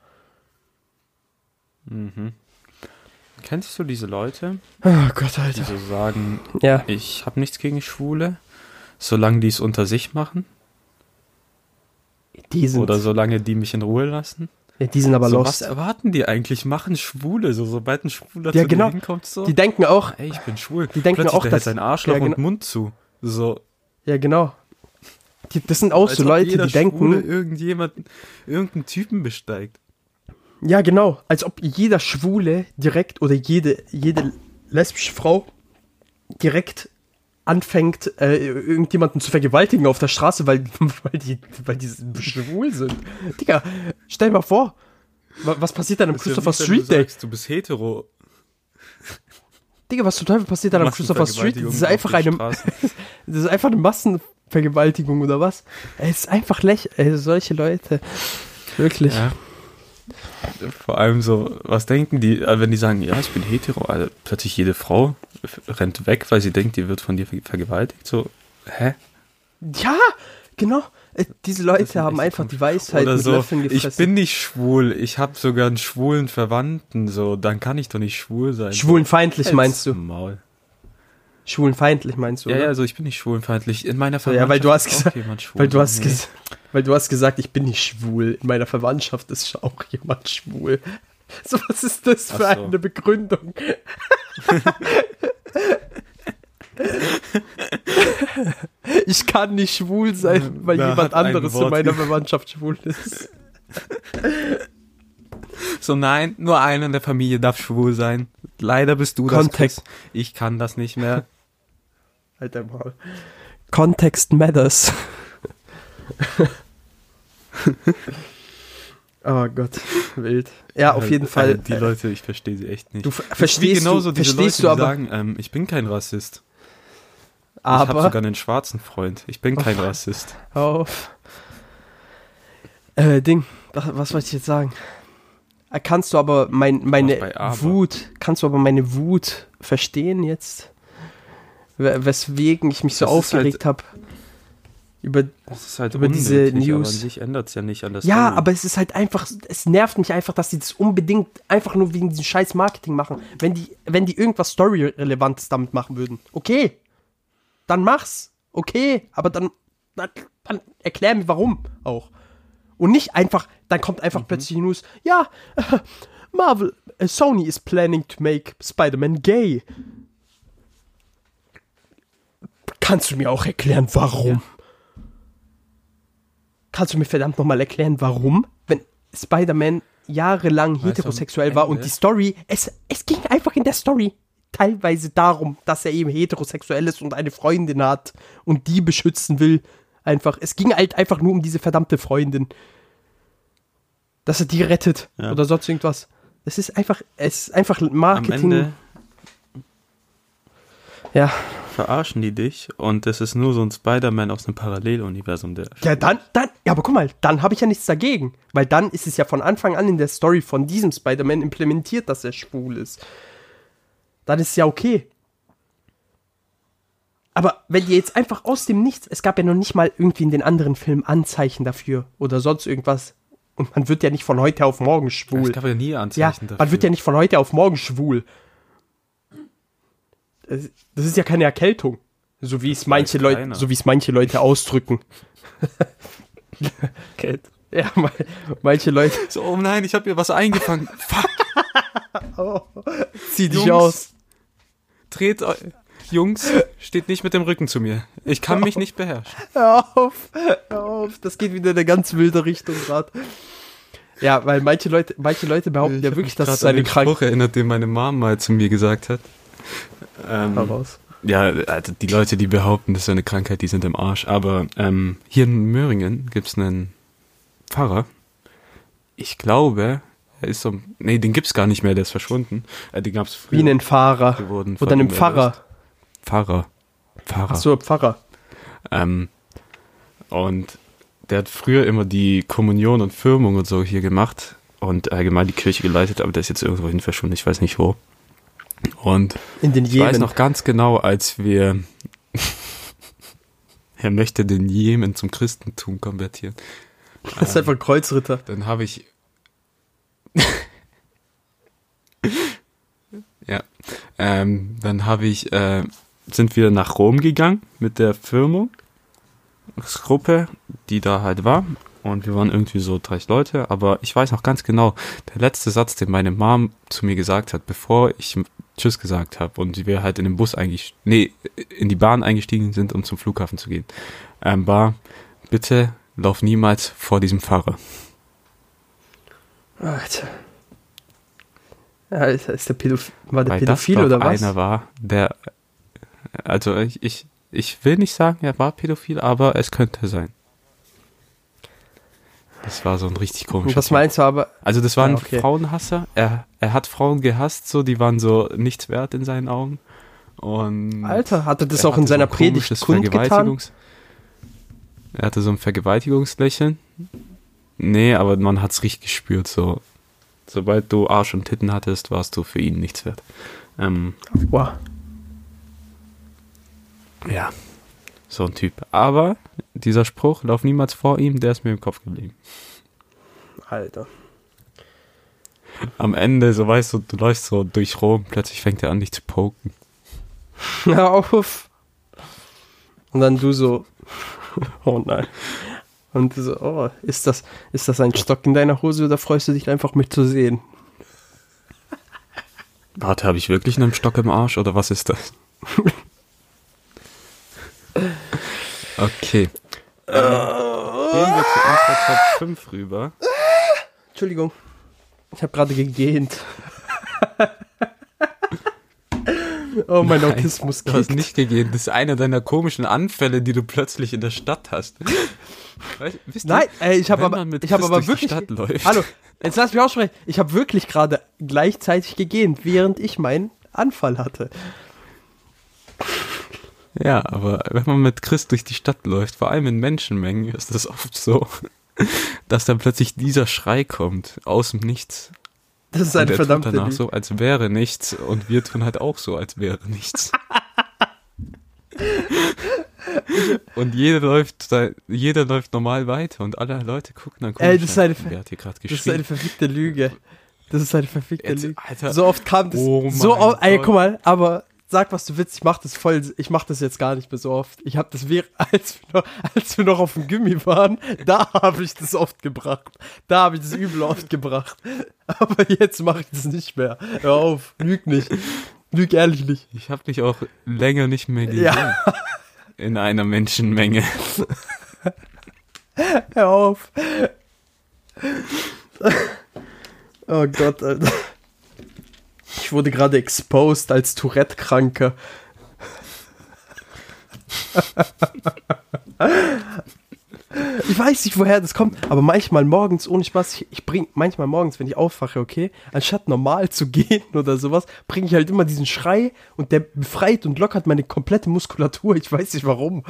S3: kennst du diese Leute,
S2: Oh Gott,
S3: die
S2: Alter.
S3: so sagen,
S2: Ja.
S3: ich habe nichts gegen Schwule, solange die es unter sich machen
S2: Die sind,
S3: oder solange die mich in Ruhe lassen?
S2: ja, die sind aber
S3: so,
S2: lost.
S3: was erwarten die eigentlich? Machen Schwule, so sobald ein Schwuler
S2: Ja,
S3: zu
S2: genau.
S3: hinkommt, so.
S2: Die denken auch,
S3: Ey, ich bin schwul.
S2: Die denken
S3: Plötzlich
S2: auch,
S3: der
S2: dass-
S3: hält sein Arschloch
S2: ja, genau.
S3: und Mund zu. So.
S2: ja genau. Die, das sind auch
S3: als
S2: so Leute, die denken,
S3: Schwule irgendjemanden, irgendeinen Typen besteigt.
S2: Ja, genau. Als ob jeder Schwule direkt oder jede, jede lesbische Frau direkt anfängt, äh, irgendjemanden zu vergewaltigen auf der Straße, weil, [LAUGHS] weil, die, weil die schwul sind. Digga, stell dir mal vor, wa- was passiert dann am
S3: ja
S2: Christopher
S3: wenn
S2: Street
S3: du
S2: Day?
S3: Du bist hetero.
S2: Digga, was zum Teufel passiert dann am Christopher Street Day? Das ist einfach eine, [LAUGHS] das ist einfach eine Massenvergewaltigung oder was? Es ist einfach läch, ey, solche Leute. Wirklich.
S3: Ja. Vor allem so, was denken die, äh, wenn die sagen, ja, ich bin hetero, also plötzlich jede Frau rennt weg, weil sie denkt, die wird von dir ver- vergewaltigt. So, hä?
S2: Ja, genau. Äh, Diese Leute haben einfach die Weisheit
S3: Oder
S2: mit
S3: so,
S2: Löffeln gefressen.
S3: ich bin nicht schwul, ich habe sogar einen schwulen Verwandten, so, dann kann ich doch nicht schwul sein.
S2: Schwulenfeindlich meinst du?
S3: Maul.
S2: Schwulenfeindlich meinst du?
S3: Ja,
S2: oder?
S3: ja, also ich bin nicht schwulenfeindlich. In meiner
S2: So, ja, weil du hast gesagt-
S3: jemand schwul.
S2: weil du hast
S3: Nee.
S2: ges weil du hast gesagt, ich bin nicht schwul. In meiner Verwandtschaft ist auch jemand schwul. [LAUGHS] So, was ist das für
S3: so.
S2: eine Begründung? [LAUGHS] ich kann nicht schwul sein, weil
S3: Da
S2: jemand anderes in meiner Verwandtschaft schwul ist. [LAUGHS]
S3: So, nein, nur einer in der Familie darf schwul sein. Leider bist du das.
S2: Kontext.
S3: Chris. Ich kann das nicht mehr. [LAUGHS]
S2: Halt dein Maul. Context matters. [LAUGHS] oh Gott, wild. Ja, auf jeden Fall.
S3: Also die Leute, ich verstehe sie echt nicht.
S2: Du
S3: Das wie
S2: verstehst
S3: genauso
S2: du,
S3: diese
S2: verstehst
S3: Leute,
S2: du
S3: die
S2: aber,
S3: sagen, ähm, ich bin kein Rassist. ich habe
S2: aber
S3: sogar einen schwarzen Freund. Ich bin kein Rassist.
S2: auf. Äh, Ding, was wollte ich jetzt sagen? Kannst du aber mein, meine
S3: aber.
S2: Wut, kannst du aber meine Wut verstehen jetzt? We- Weswegen ich mich so
S3: Das ist
S2: aufgeregt habe. Über,
S3: Das ist halt
S2: Über diese
S3: unnötig, aber
S2: News.
S3: sich ändert es ja nicht an das
S2: ja, aber es ist halt einfach, es nervt mich einfach, dass die das unbedingt einfach nur wegen diesem scheiß Marketing machen. Wenn die, wenn die irgendwas Story-Relevantes damit machen würden, okay, dann mach's, okay, aber dann, dann, dann erklär mir warum auch. Und nicht einfach, dann kommt einfach plötzlich die News, ja, [LAUGHS] Marvel, äh, Sony is planning to make Spider-Man gay. Kannst du mir auch erklären, warum? Kannst du mir verdammt nochmal erklären, warum? Wenn Spider-Man jahrelang
S3: am
S2: heterosexuell war und die Story, es, es ging einfach in der Story teilweise darum, dass er eben heterosexuell ist und eine Freundin hat und die beschützen will. Einfach, es ging halt einfach nur um diese verdammte Freundin. Dass er die rettet
S3: Ja.
S2: oder sonst irgendwas. Es ist einfach, es ist einfach
S3: Am
S2: Marketing.
S3: Ende
S2: ja,
S3: verarschen die dich und das ist nur so ein Spider-Man aus einem Paralleluniversum, der.
S2: Ja, dann, dann, ja, aber guck mal, dann habe ich ja nichts dagegen. Weil dann ist es ja von Anfang an in der Story von diesem Spider-Man implementiert, dass er schwul ist. Dann ist es ja okay. Aber wenn die jetzt einfach aus dem Nichts, es gab ja noch nicht mal irgendwie in den anderen Filmen Anzeichen dafür oder sonst irgendwas. Und man wird ja nicht von heute auf morgen schwul.
S3: Es gab ja nie
S2: Ja,
S3: Anzeichen dafür.
S2: man wird ja nicht von heute auf morgen schwul. Das das ist ja keine Erkältung. So wie es manche Leute, so wie es manche Leute ausdrücken. [LAUGHS]
S3: Kate.
S2: Ja, manche Leute.
S3: So, oh nein, ich habe hier was eingefangen. [LAUGHS] Fuck,
S2: Zieh dich
S3: Jungs.
S2: aus.
S3: dreht eu- Jungs, steht nicht mit dem Rücken zu mir. Ich kann mich nicht beherrschen.
S2: Hör auf, hör auf. Das geht wieder in eine ganz wilde Richtung gerade. Ja, weil manche Leute, manche Leute behaupten ja
S3: hab
S2: wirklich, dass es eine
S3: den
S2: Krankheit
S3: Spruch erinnert, den meine Mom mal zu mir gesagt hat. Ähm,
S2: heraus.
S3: ja, also die Leute, die behaupten, das ist eine Krankheit, die sind im Arsch. Aber ähm, hier in Möhringen gibt's einen Pfarrer. Ich glaube, er ist so. Nee, den gibt's gar nicht mehr, der ist verschwunden. Äh, den gab's früher.
S2: Wie einen Fahrer. Oder einen Pfarrer.
S3: Pfarrer. Pfarrer.
S2: Ach so, Pfarrer.
S3: Ähm, und der hat früher immer die Kommunion und Firmung und so hier gemacht und allgemein die Kirche geleitet, aber der ist jetzt irgendwo hin verschwunden, ich weiß nicht wo. Und
S2: In den
S3: ich weiß
S2: Jemen.
S3: noch ganz genau, als wir [LAUGHS] er möchte den Jemen zum Christentum konvertieren.
S2: Das ist einfach ein Kreuzritter.
S3: Dann habe ich [LAUGHS] [LAUGHS] ja, ähm, dann habe ich äh, sind wir nach Rom gegangen mit der Firmungsgruppe, die da halt war. Und wir waren irgendwie so 30 Leute, aber ich weiß noch ganz genau, der letzte Satz, den meine Mom zu mir gesagt hat, bevor ich Tschüss gesagt habe und wir halt in den Bus eigentlich, nee, in die Bahn eingestiegen sind, um zum Flughafen zu gehen, ähm, war, bitte lauf niemals vor diesem Fahrer.
S2: Alter. Ja, ist, der Pädoph war der
S3: Weil
S2: Pädophil
S3: das
S2: oder was?
S3: einer war, der, also ich, ich, ich will nicht sagen, er war pädophil, aber es könnte sein. Das war so ein richtig komischer
S2: was meinst du aber?
S3: Also das war ein
S2: Ja, okay.
S3: Frauenhasser. Er, er hat Frauen gehasst, so die waren so nichts wert in seinen Augen. Und
S2: Alter, hat er das auch in
S3: hatte
S2: seiner
S3: so
S2: Predigt kundgetan?
S3: Vergewaltigungs- Er hatte so ein Vergewaltigungslächeln. Nee, aber man hat's richtig gespürt, so. Sobald du Arsch und Titten hattest, warst du für ihn nichts wert. Ähm,
S2: Wow.
S3: Ja, so ein Typ. Aber dieser Spruch, lauf niemals vor ihm, der ist mir im Kopf geblieben.
S2: Alter.
S3: Am Ende, so weißt du, du läufst so durch Rom, plötzlich fängt er an, dich zu poken. [LAUGHS]
S2: Hör auf. Und dann du so, [LAUGHS] oh nein. Und du so, oh, ist das, ist das ein Stock in deiner Hose oder freust du dich einfach mich zu sehen?
S3: Warte, habe ich wirklich einen Stock im Arsch oder was ist das? [LAUGHS] okay. Ähm, gehen wir zu unserer Top 5 rüber.
S2: Entschuldigung. Ich habe gerade gegähnt. [LAUGHS] oh, mein
S3: Nein,
S2: Autismus
S3: Du hast
S2: kickt.
S3: nicht gegeben. Das ist einer deiner komischen Anfälle, die du plötzlich in der Stadt hast. Weißt, wisst
S2: Nein, ey, ich habe
S3: wenn
S2: aber, ich habe
S3: Chris
S2: aber wirklich.
S3: Stadt läuft.
S2: Hallo, jetzt lass mich aussprechen. Ich habe wirklich gerade gleichzeitig gegähnt, während ich meinen Anfall hatte.
S3: Ja, aber wenn man mit Chris durch die Stadt läuft, vor allem in Menschenmengen, ist das oft so, [LAUGHS] dass dann plötzlich dieser Schrei kommt, aus dem Nichts.
S2: Das ist
S3: Und
S2: eine
S3: er
S2: verdammte
S3: tut danach so, als wäre nichts und wir tun halt auch so, als wäre nichts. [LAUGHS] und jeder läuft, jeder läuft normal weiter und alle Leute gucken dann
S2: Ey,
S3: komisch
S2: das ist eine Ver-
S3: Wer hat hier gerade
S2: Das ist eine verfickte Lüge. Das ist eine verfickte
S3: Jetzt,
S2: Lüge.
S3: Alter.
S2: So oft kam das.
S3: Oh
S2: so oft, ey, guck mal, aber sag, was du willst, ich mach das voll, ich mach das jetzt gar nicht mehr so oft. Ich habe das, [LAUGHS] als wir, noch, als wir noch auf dem Gummi waren, da habe ich das oft gebracht. Da habe ich das übel oft gebracht. Aber jetzt mache ich das nicht mehr. Hör auf, lüg nicht. Lüg ehrlich nicht.
S3: Ich habe dich auch länger nicht mehr gesehen.
S2: Ja.
S3: In einer Menschenmenge.
S2: Hör auf. Oh Gott, Alter. Ich wurde gerade exposed als Tourette-Kranker. Ich weiß nicht, woher das kommt, aber manchmal morgens, ohne Spaß, ich, ich bring manchmal morgens, wenn ich aufwache, okay, anstatt normal zu [LAUGHS] gehen oder sowas, bringe ich halt immer diesen Schrei und der befreit und lockert meine komplette Muskulatur. Ich weiß nicht warum.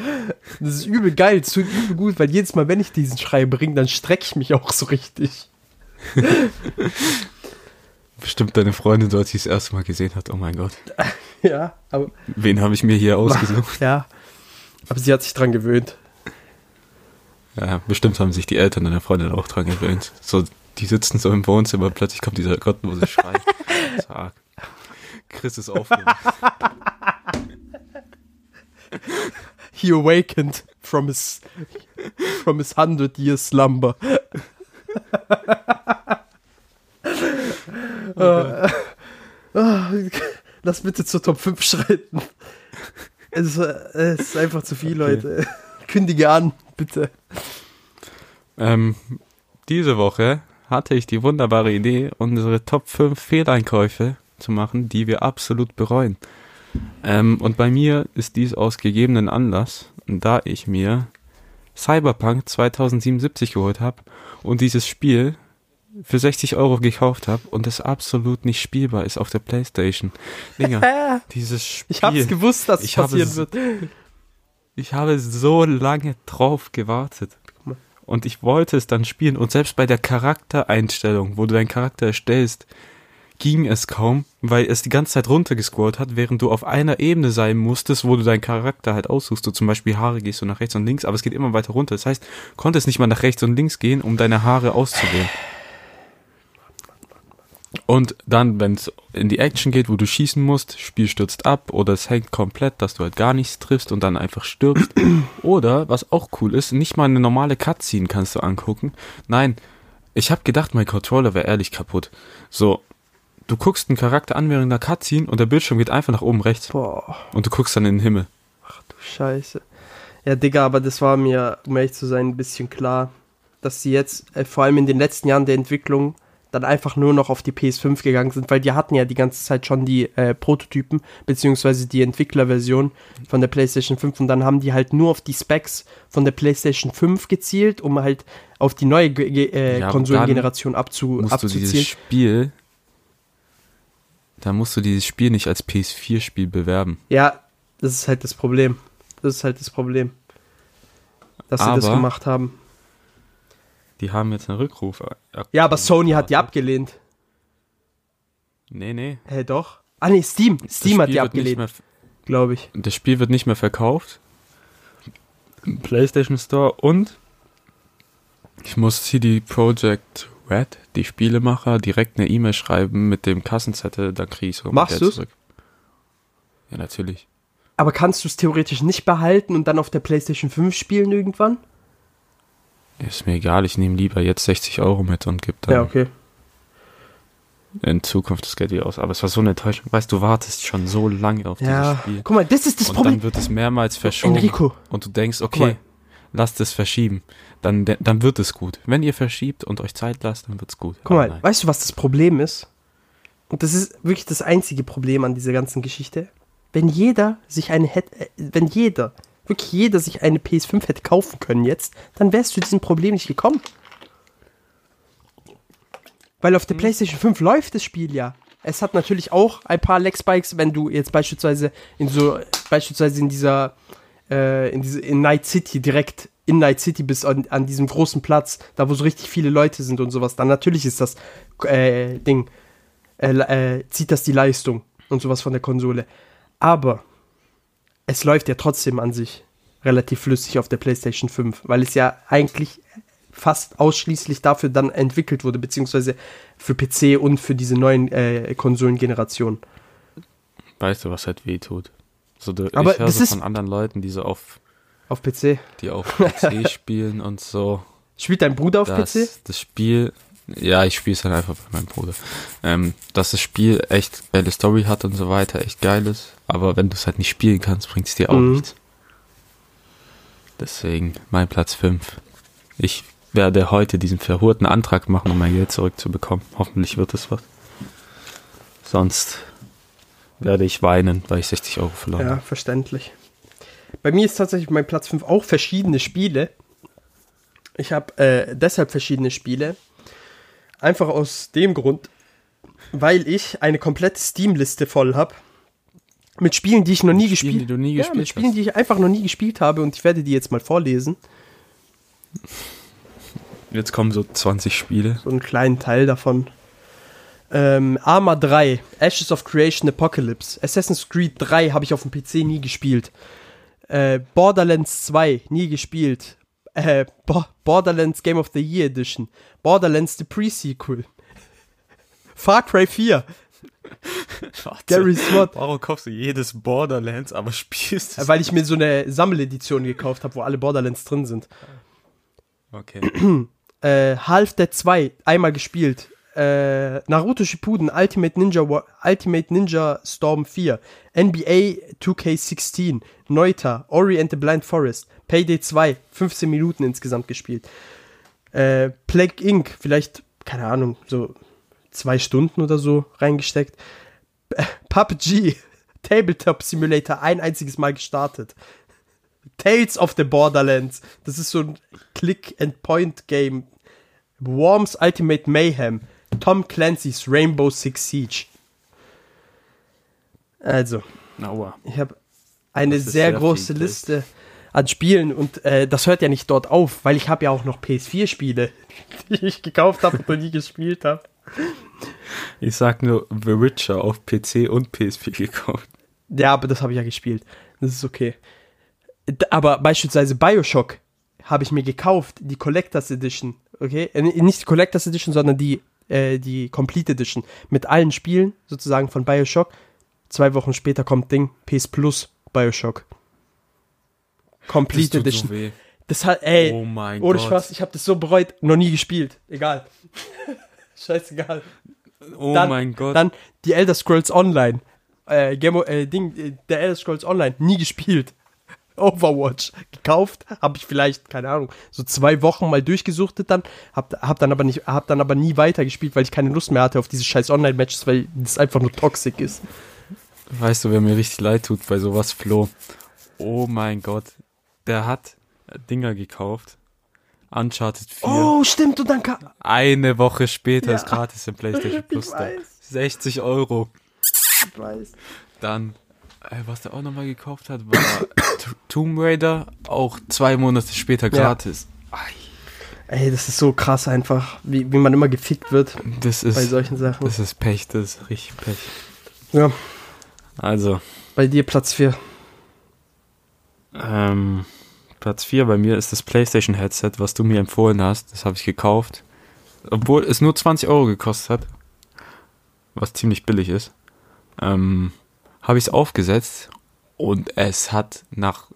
S2: Das ist übel geil, tut übel gut, weil jedes Mal, wenn ich diesen Schrei bringe, dann strecke ich mich auch so richtig.
S3: Bestimmt deine Freundin dort, die es das erste Mal gesehen hat. Oh mein Gott. [LAUGHS]
S2: Ja, aber.
S3: Wen habe ich mir hier [LAUGHS] ausgesucht?
S2: Ja. Aber sie hat sich dran gewöhnt.
S3: Ja, bestimmt haben sich die Eltern deiner Freundin auch dran gewöhnt. So, die sitzen so im Wohnzimmer, plötzlich kommt dieser gottlose Schrei. [LAUGHS] Zack. Chris ist aufgewacht.
S2: He awakened from his from his hundred year slumber. Äh, [LAUGHS] äh, lass bitte zur Top 5 schreiten. Es ist, es ist einfach zu viel,
S3: Okay.
S2: Leute. [LAUGHS] Kündige an, bitte.
S3: Ähm, diese Woche hatte ich die wunderbare Idee, unsere Top 5 Fehleinkäufe zu machen, die wir absolut bereuen. Ähm, und bei mir ist dies aus gegebenen Anlass, da ich mir Cyberpunk 2077 geholt habe und dieses Spiel für 60 Euro gekauft habe und es absolut nicht spielbar ist auf der Playstation. Dinger, [LAUGHS] dieses Spiel.
S2: Ich hab's gewusst, dass es passieren wird.
S3: Ich habe so lange drauf gewartet. Und ich wollte es dann spielen. Und selbst bei der Charaktereinstellung, wo du deinen Charakter erstellst, ging es kaum, weil es die ganze Zeit runtergescrollt hat, während du auf einer Ebene sein musstest, wo du deinen Charakter halt aussuchst. Du zum Beispiel Haare gehst du nach rechts und links, aber es geht immer weiter runter. Das heißt, konntest nicht mal nach rechts und links gehen, um deine Haare auszuwählen. Und dann, wenn es in die Action geht, wo du schießen musst, Spiel stürzt ab oder es hängt komplett, dass du halt gar nichts triffst und dann einfach stirbst. [CLEARS THROAT] oder, was auch cool ist, nicht mal eine normale Cutscene kannst du angucken. Nein, ich habe gedacht, mein Controller wäre ehrlich kaputt. So, du guckst einen Charakter an während einer Cutscene und der Bildschirm geht einfach nach oben rechts
S2: Boah,
S3: und du guckst dann in den Himmel.
S2: du Scheiße. Ja, Digga, aber das war mir, um ehrlich zu sein, ein bisschen klar, dass sie jetzt, äh, vor allem in den letzten Jahren der Entwicklung, dann einfach nur noch auf die PS5 gegangen sind, weil die hatten ja die ganze Zeit schon die äh, Prototypen, beziehungsweise die Entwicklerversion von der PlayStation 5 und dann haben die halt nur auf die Specs von der PlayStation 5 gezielt, um halt auf die neue äh,
S3: Ja, aber
S2: Konsolengeneration abzu
S3: Musst du dieses
S2: abzuzielen.
S3: Spiel, da musst du dieses Spiel nicht als PS4-Spiel bewerben.
S2: Ja, das ist halt das Problem. Das ist halt das Problem. Dass sie das
S3: Aber-
S2: gemacht haben.
S3: Die haben jetzt einen Rückruf.
S2: Ja, aber Sony hat die abgelehnt.
S3: Nee, nee.
S2: Hä, doch? Ah, nee, Steam. Steam hat die abgelehnt, glaube ich.
S3: das Spiel wird nicht mehr verkauft. Im PlayStation Store und ich muss CD Projekt Red, die Spielemacher, direkt eine E-Mail schreiben mit dem Kassenzettel, dann kriege ich so
S2: Machst du's?
S3: Ja, natürlich.
S2: Aber kannst du es theoretisch nicht behalten und dann auf der PlayStation 5 spielen irgendwann?
S3: Ist mir egal, ich nehme lieber jetzt 60 Euro mit und gebe dann
S2: Ja, okay.
S3: in Zukunft das Geld wieder aus. Aber es war so eine Enttäuschung. Weißt du, du wartest schon so lange auf
S2: Ja,
S3: dieses Spiel.
S2: guck mal, das ist das
S3: und
S2: Problem.
S3: dann wird es mehrmals verschoben.
S2: Enrico,
S3: Und du denkst, okay, lasst es verschieben. Dann, dann wird es gut. Wenn ihr verschiebt und euch Zeit lasst, dann wird's gut.
S2: guck
S3: Aber
S2: mal,
S3: nein.
S2: weißt du, was das Problem ist? Und das ist wirklich das einzige Problem an dieser ganzen Geschichte. Wenn jeder sich eine hätte, äh, wenn jeder, wirklich jeder sich eine PS5 hätte kaufen können jetzt, dann wärst du diesem Problem nicht gekommen. Weil auf der PlayStation 5 läuft das Spiel ja. Es hat natürlich auch ein paar Lag-Spikes, wenn du jetzt beispielsweise in so, beispielsweise in dieser, äh, in diese, in Night City direkt in Night City bist, an, an diesem großen Platz, da wo so richtig viele Leute sind und sowas, dann natürlich ist das äh, Ding, äh, äh, zieht das die Leistung und sowas von der Konsole. Aber es läuft ja trotzdem an sich relativ flüssig auf der PlayStation 5, weil es ja eigentlich fast ausschließlich dafür dann entwickelt wurde, beziehungsweise für PC und für diese neuen äh, Konsolengenerationen.
S3: Weißt du, was halt weh tut? So, du,
S2: Aber
S3: ich höre so
S2: ist-
S3: von anderen Leuten, die so auf,
S2: Auf PC.
S3: die auf PC [LAUGHS] spielen und so.
S2: Spielt dein Bruder auf PC?
S3: das Spiel, ja, ich spiele es dann einfach bei meinem Bruder, ähm, dass das Spiel echt geile Story hat und so weiter, echt geil ist, aber wenn du es halt nicht spielen kannst, bringt es dir auch
S2: Mhm.
S3: nichts. Deswegen mein Platz 5. Ich werde heute diesen verhurten Antrag machen, um mein Geld zurückzubekommen. Hoffentlich wird es was. Sonst werde ich weinen, weil ich 60 Euro verloren
S2: Ja,
S3: habe.
S2: verständlich. Bei mir ist tatsächlich mein Platz 5 auch verschiedene Spiele. Ich habe äh, deshalb verschiedene Spiele. Einfach aus dem Grund, weil ich eine komplette Steam-Liste voll habe. Mit Spielen, die ich noch nie
S3: Spielen,
S2: gespielt
S3: nie
S2: ja,
S3: gespielt
S2: mit Spielen,
S3: hast.
S2: die ich einfach noch nie gespielt habe und ich werde die jetzt mal vorlesen.
S3: Jetzt kommen so 20 Spiele.
S2: So einen kleinen Teil davon. Ähm, Arma 3, Ashes of Creation Apocalypse. Assassin's Creed 3 habe ich auf dem PC nie gespielt. Äh, Borderlands 2, nie gespielt. Äh, Bo Borderlands Game of the Year Edition. Borderlands The Pre-Sequel. [LAUGHS] Far Cry 4. [LAUGHS] Gary Swat.
S3: Warum kaufst du jedes Borderlands, aber spielst es?
S2: Weil ich mir so eine Sammeledition gekauft habe, wo alle Borderlands drin sind.
S3: Okay. [CLEARS THROAT]
S2: Äh, Half-Dead 2, einmal gespielt. Äh, Naruto Shippuden, Ultimate Ninja, Ultimate Ninja Storm 4, NBA 2K16, Neuta, Ori and the Blind Forest, Payday 2, 15 Minuten insgesamt gespielt. Äh, Plague Inc., vielleicht, keine Ahnung, so zwei Stunden oder so reingesteckt. PUBG, [LAUGHS] Tabletop Simulator, ein einziges Mal gestartet. Tales of the Borderlands. Das ist so ein Click-and-Point-Game. Worms Ultimate Mayhem. Tom Clancy's Rainbow Six Siege. Also,
S3: Aua.
S2: ich habe eine sehr
S3: sehr
S2: große Liste an Spielen und äh, das hört ja nicht dort auf, weil ich habe ja auch noch PS4-Spiele, [LAUGHS] die ich gekauft habe und noch nie gespielt habe.
S3: Ich sag nur The Witcher auf PC und PS4 gekauft.
S2: Ja, aber das habe ich ja gespielt. Das ist okay. Aber beispielsweise Bioshock habe ich mir gekauft, die Collectors Edition, okay? Äh, Nicht die Collectors Edition, sondern die, äh, die Complete Edition. Mit allen Spielen sozusagen von Bioshock. Zwei Wochen später kommt Ding, PS Plus Bioshock. Complete Edition.
S3: so.
S2: Das hat, ey,
S3: Oh mein
S2: ohne
S3: Gott.
S2: Spaß, ich habe das so bereut, noch nie gespielt. Egal. [LAUGHS] Scheißegal.
S3: Oh
S2: Dann-
S3: mein Gott.
S2: Dann die Elder Scrolls Online. Äh, Game, äh, Ding, äh, der Elder Scrolls Online, nie gespielt. Overwatch gekauft, habe ich vielleicht, keine Ahnung, so zwei Wochen mal durchgesuchtet dann, hab, hab dann aber nicht, hab dann aber nie weitergespielt, weil ich keine Lust mehr hatte auf diese scheiß Online-Matches, weil das einfach nur toxisch ist.
S3: Weißt du, wer mir richtig leid tut bei sowas, Flo? Oh mein Gott. Der hat Dinger gekauft. Uncharted 4.
S2: Oh, stimmt, und dann kam.
S3: Eine Woche später
S2: Ja.
S3: ist gratis im PlayStation [LAUGHS] Plus da.
S2: weiß.
S3: 60 Euro.
S2: Ich weiß.
S3: Dann, äh, was der auch nochmal gekauft hat, war [COUGHS] Tomb Raider, auch zwei Monate später gratis.
S2: Ey, das ist so krass einfach, wie, wie man immer gefickt wird
S3: Das
S2: bei
S3: ist,
S2: solchen Sachen.
S3: das ist Pech, das ist richtig Pech.
S2: Ja,
S3: Also,
S2: bei dir Platz 4.
S3: ähm, Platz 4 bei mir ist das PlayStation Headset, was du mir empfohlen hast. Das habe ich gekauft. Obwohl es nur 20 Euro gekostet hat. Was ziemlich billig ist. Ähm, habe ich es aufgesetzt und es hat nach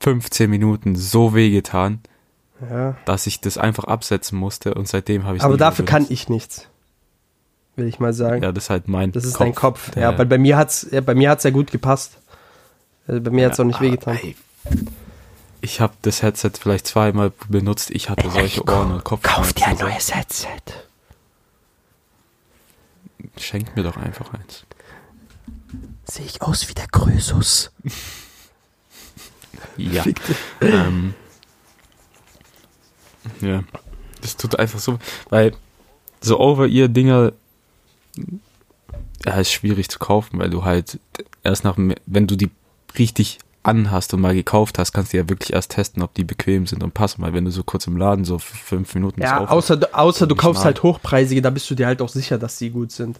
S3: 15 Minuten so weh getan,
S2: Ja.
S3: dass ich das einfach absetzen musste und seitdem habe ich
S2: Aber dafür kann ich nichts. Will ich mal sagen.
S3: Ja, das ist halt mein
S2: Das ist dein Kopf. ja, weil bei mir hat's, ja, bei mir hat's ja gut gepasst. Also bei mir hat's auch nicht
S3: Ja,
S2: wehgetan.
S3: ey, Ich habe das Headset vielleicht zweimal benutzt. Ich hatte solche Ohren und Kopfschmerzen. so.
S2: Headset.
S3: Schenk mir doch einfach eins.
S2: Sehe ich aus wie der Krösus.
S3: Ja. ähm, ja. Das tut einfach so, weil so Over-Ear-Dinger, ja, ist schwierig zu kaufen, weil du halt erst nach, wenn du die richtig anhast und mal gekauft hast, kannst du ja wirklich erst testen, ob die bequem sind und passen, weil wenn du so kurz im Laden so für fünf Minuten
S2: Ja,
S3: auf-
S2: außer, du- außer du kaufst
S3: mal.
S2: halt hochpreisige, da bist du dir halt auch sicher, dass die gut sind.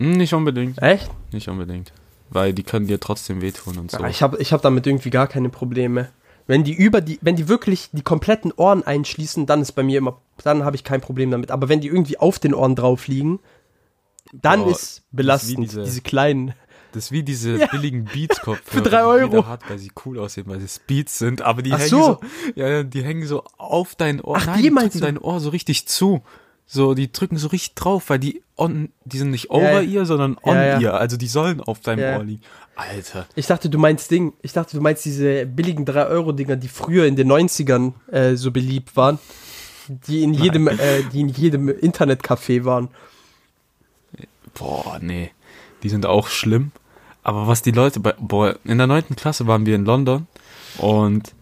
S3: Hm, nicht unbedingt,
S2: Echt?
S3: nicht unbedingt. Weil die können dir trotzdem wehtun und so.
S2: Ja, ich habe ich hab damit irgendwie gar keine Probleme. Wenn die über die, wenn die wirklich die kompletten Ohren einschließen, dann ist bei mir immer, dann habe ich kein Problem damit. Aber wenn die irgendwie auf den Ohren drauf liegen, dann
S3: Boah,
S2: ist belastend.
S3: ist wie
S2: diese,
S3: diese-
S2: kleinen.
S3: Das ist wie diese [LAUGHS]
S2: Ja.
S3: billigen Beats-Kopfhörer,
S2: Für drei
S3: die
S2: Euro.
S3: jeder hat, weil sie cool aussehen, weil es Beats sind, aber die
S2: Ach
S3: hängen
S2: so.
S3: so. ja, die hängen so auf dein Ohr.
S2: Ach,
S3: Nein,
S2: die
S3: die dein Ohr so richtig zu. So, die drücken so richtig drauf, weil die on, die sind nicht over
S2: ja.
S3: ear, sondern on
S2: Ja,
S3: ear. Also die sollen auf deinem
S2: Ja.
S3: Ohr liegen. Alter.
S2: Ich dachte, du meinst Ding. Ich dachte, du meinst diese billigen 3-Euro-Dinger, die früher in den 90ern äh, so beliebt waren. Die in jedem, äh, die in jedem Internetcafé waren.
S3: Boah, nee. Die sind auch schlimm. Aber was die Leute bei, boah, in der neunten Klasse waren wir in London und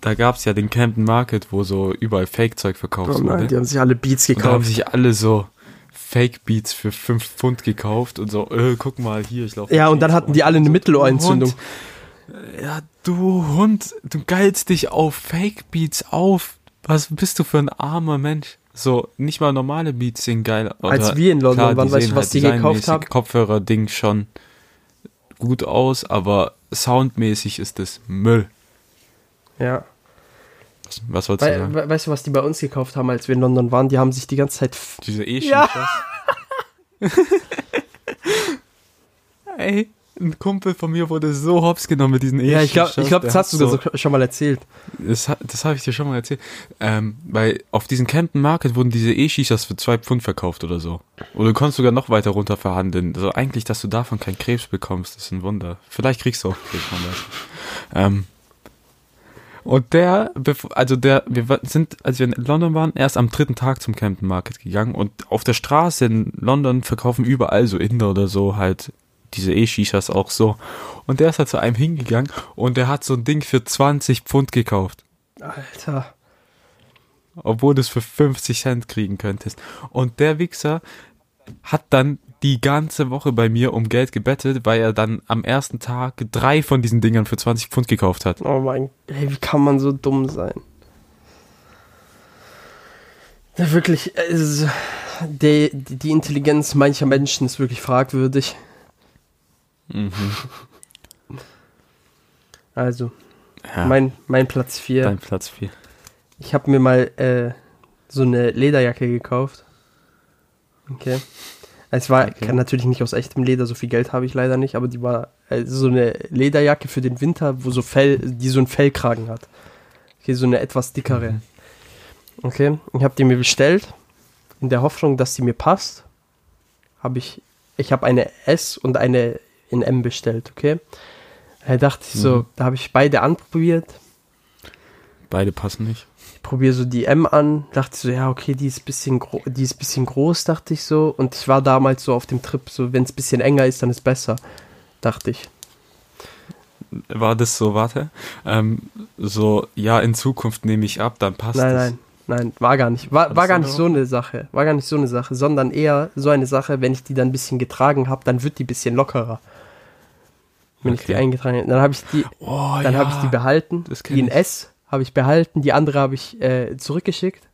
S3: da gab's ja den Camden Market, wo so überall Fake-Zeug verkauft
S2: Oh nein,
S3: wurde.
S2: die haben sich alle Beats
S3: Und da haben
S2: gekauft.
S3: sich alle so Fake-Beats für 5 Pfund gekauft und so, äh, guck mal hier, ich laufe.
S2: Ja, und dann hatten die alle eine Mittelohrentzündung.
S3: Ja, du Hund, du geilst dich auf Fake-Beats auf. Was bist du für ein armer Mensch? So, nicht mal normale Beats sind geil.
S2: Als
S3: Oder-
S2: wir in London
S3: klar,
S2: waren, weißt du, was
S3: halt
S2: die gekauft haben?
S3: Kopfhörer-Ding schon gut aus, aber soundmäßig ist das Müll.
S2: Ja.
S3: Was, was wolltest du
S2: We
S3: sagen?
S2: we weißt du, was die bei uns gekauft haben, als wir in London waren? Die haben sich die ganze Zeit. f-
S3: Diese e
S2: Ja. [LAUGHS]
S3: Ey, ein Kumpel von mir wurde so hops genommen mit diesen e
S2: Ja, ich glaube, ich glaub, das hast du so schon mal erzählt.
S3: Das, das habe ich dir schon mal erzählt. Ähm, weil auf diesem Camden Market wurden diese E-Shishas für zwei Pfund verkauft oder so. Oder du konntest sogar noch weiter runter verhandeln. Also eigentlich, dass du davon keinen Krebs bekommst, ist ein Wunder. Vielleicht kriegst du auch Krebs, man weiß. Ähm, und der, also der, wir sind, als wir in London waren, erst am dritten Tag zum Camden Market gegangen und auf der Straße in London verkaufen überall so Inder oder so halt diese E-Shishas auch so. Und der ist halt zu einem hingegangen und der hat so ein Ding für 20 Pfund gekauft
S2: Alter.
S3: obwohl du es für 50 Cent kriegen könntest. Und der Wichser hat dann die ganze Woche bei mir um Geld gebettet, weil er dann am ersten Tag drei von diesen Dingern für 20 Pfund gekauft hat.
S2: Oh mein, ey, wie kann man so dumm sein? Ja, wirklich, ist, die, die Intelligenz mancher Menschen ist wirklich fragwürdig.
S3: Mhm. [LAUGHS]
S2: Also,
S3: Ja,
S2: mein, mein Platz 4.
S3: dein Platz 4.
S2: Ich habe mir mal äh, so eine Lederjacke gekauft. Okay. Es war
S3: Okay.
S2: kann natürlich nicht aus echtem Leder, so viel Geld habe ich leider nicht, aber die war äh, so eine Lederjacke für den Winter, wo so Fell, die so einen Fellkragen hat. Okay, so eine etwas dickere.
S3: Mhm.
S2: Okay, ich habe die mir bestellt, in der Hoffnung, dass sie mir passt. Habe ich, ich habe eine S und eine in M bestellt, okay. Da dachte ich so,
S3: Mhm.
S2: da habe ich beide anprobiert,
S3: Beide passen nicht.
S2: Ich probiere so die M an, dachte so, ja, okay, die ist bisschen die ist bisschen groß, dachte ich so. Und ich war damals so auf dem Trip, so, wenn es bisschen enger ist, dann ist besser, dachte ich.
S3: War das so, warte, ähm, so, ja, in Zukunft nehme ich ab, dann passt
S2: nein,
S3: es.
S2: nein, nein, war gar nicht. War,
S3: War
S2: gar
S3: so
S2: nicht so eine Sache. War gar nicht so eine Sache, sondern eher so eine Sache, wenn ich die dann ein bisschen getragen habe, dann wird die ein bisschen lockerer. Wenn ich die
S3: Okay.
S2: eingetragen habe. Dann habe ich die,
S3: Oh,
S2: dann
S3: ja.
S2: habe ich die behalten. Die in. S habe ich behalten, die andere habe ich äh, zurückgeschickt.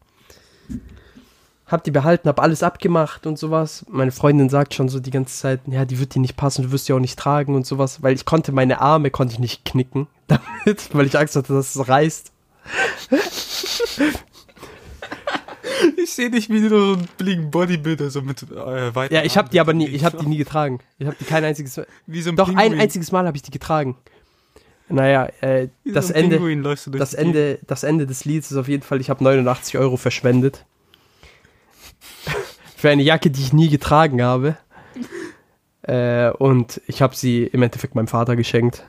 S2: Hab die behalten, hab alles abgemacht und sowas. Meine Freundin sagt schon so die ganze Zeit, ja, die wird dir nicht passen, du wirst die auch nicht tragen und sowas, weil ich konnte meine Arme konnte ich nicht knicken [LAUGHS] damit, weil ich Angst hatte, dass es reißt.
S3: Ich sehe dich wie so ein billigen Bodybuilder, so mit äh, weiten
S2: Ja, ich habe die aber nie, ich habe die nie getragen. Ich habe die kein einziges [LAUGHS]
S3: Wie so ein
S2: Doch ein
S3: Pinguin.
S2: einziges Mal habe ich die getragen. Naja, äh, das Ende das. Ende, das Ende des Lieds ist auf jeden Fall, ich habe 89 Euro verschwendet. [LAUGHS] Für eine Jacke, die ich nie getragen habe. [LAUGHS] Äh, und ich habe sie im Endeffekt meinem Vater geschenkt.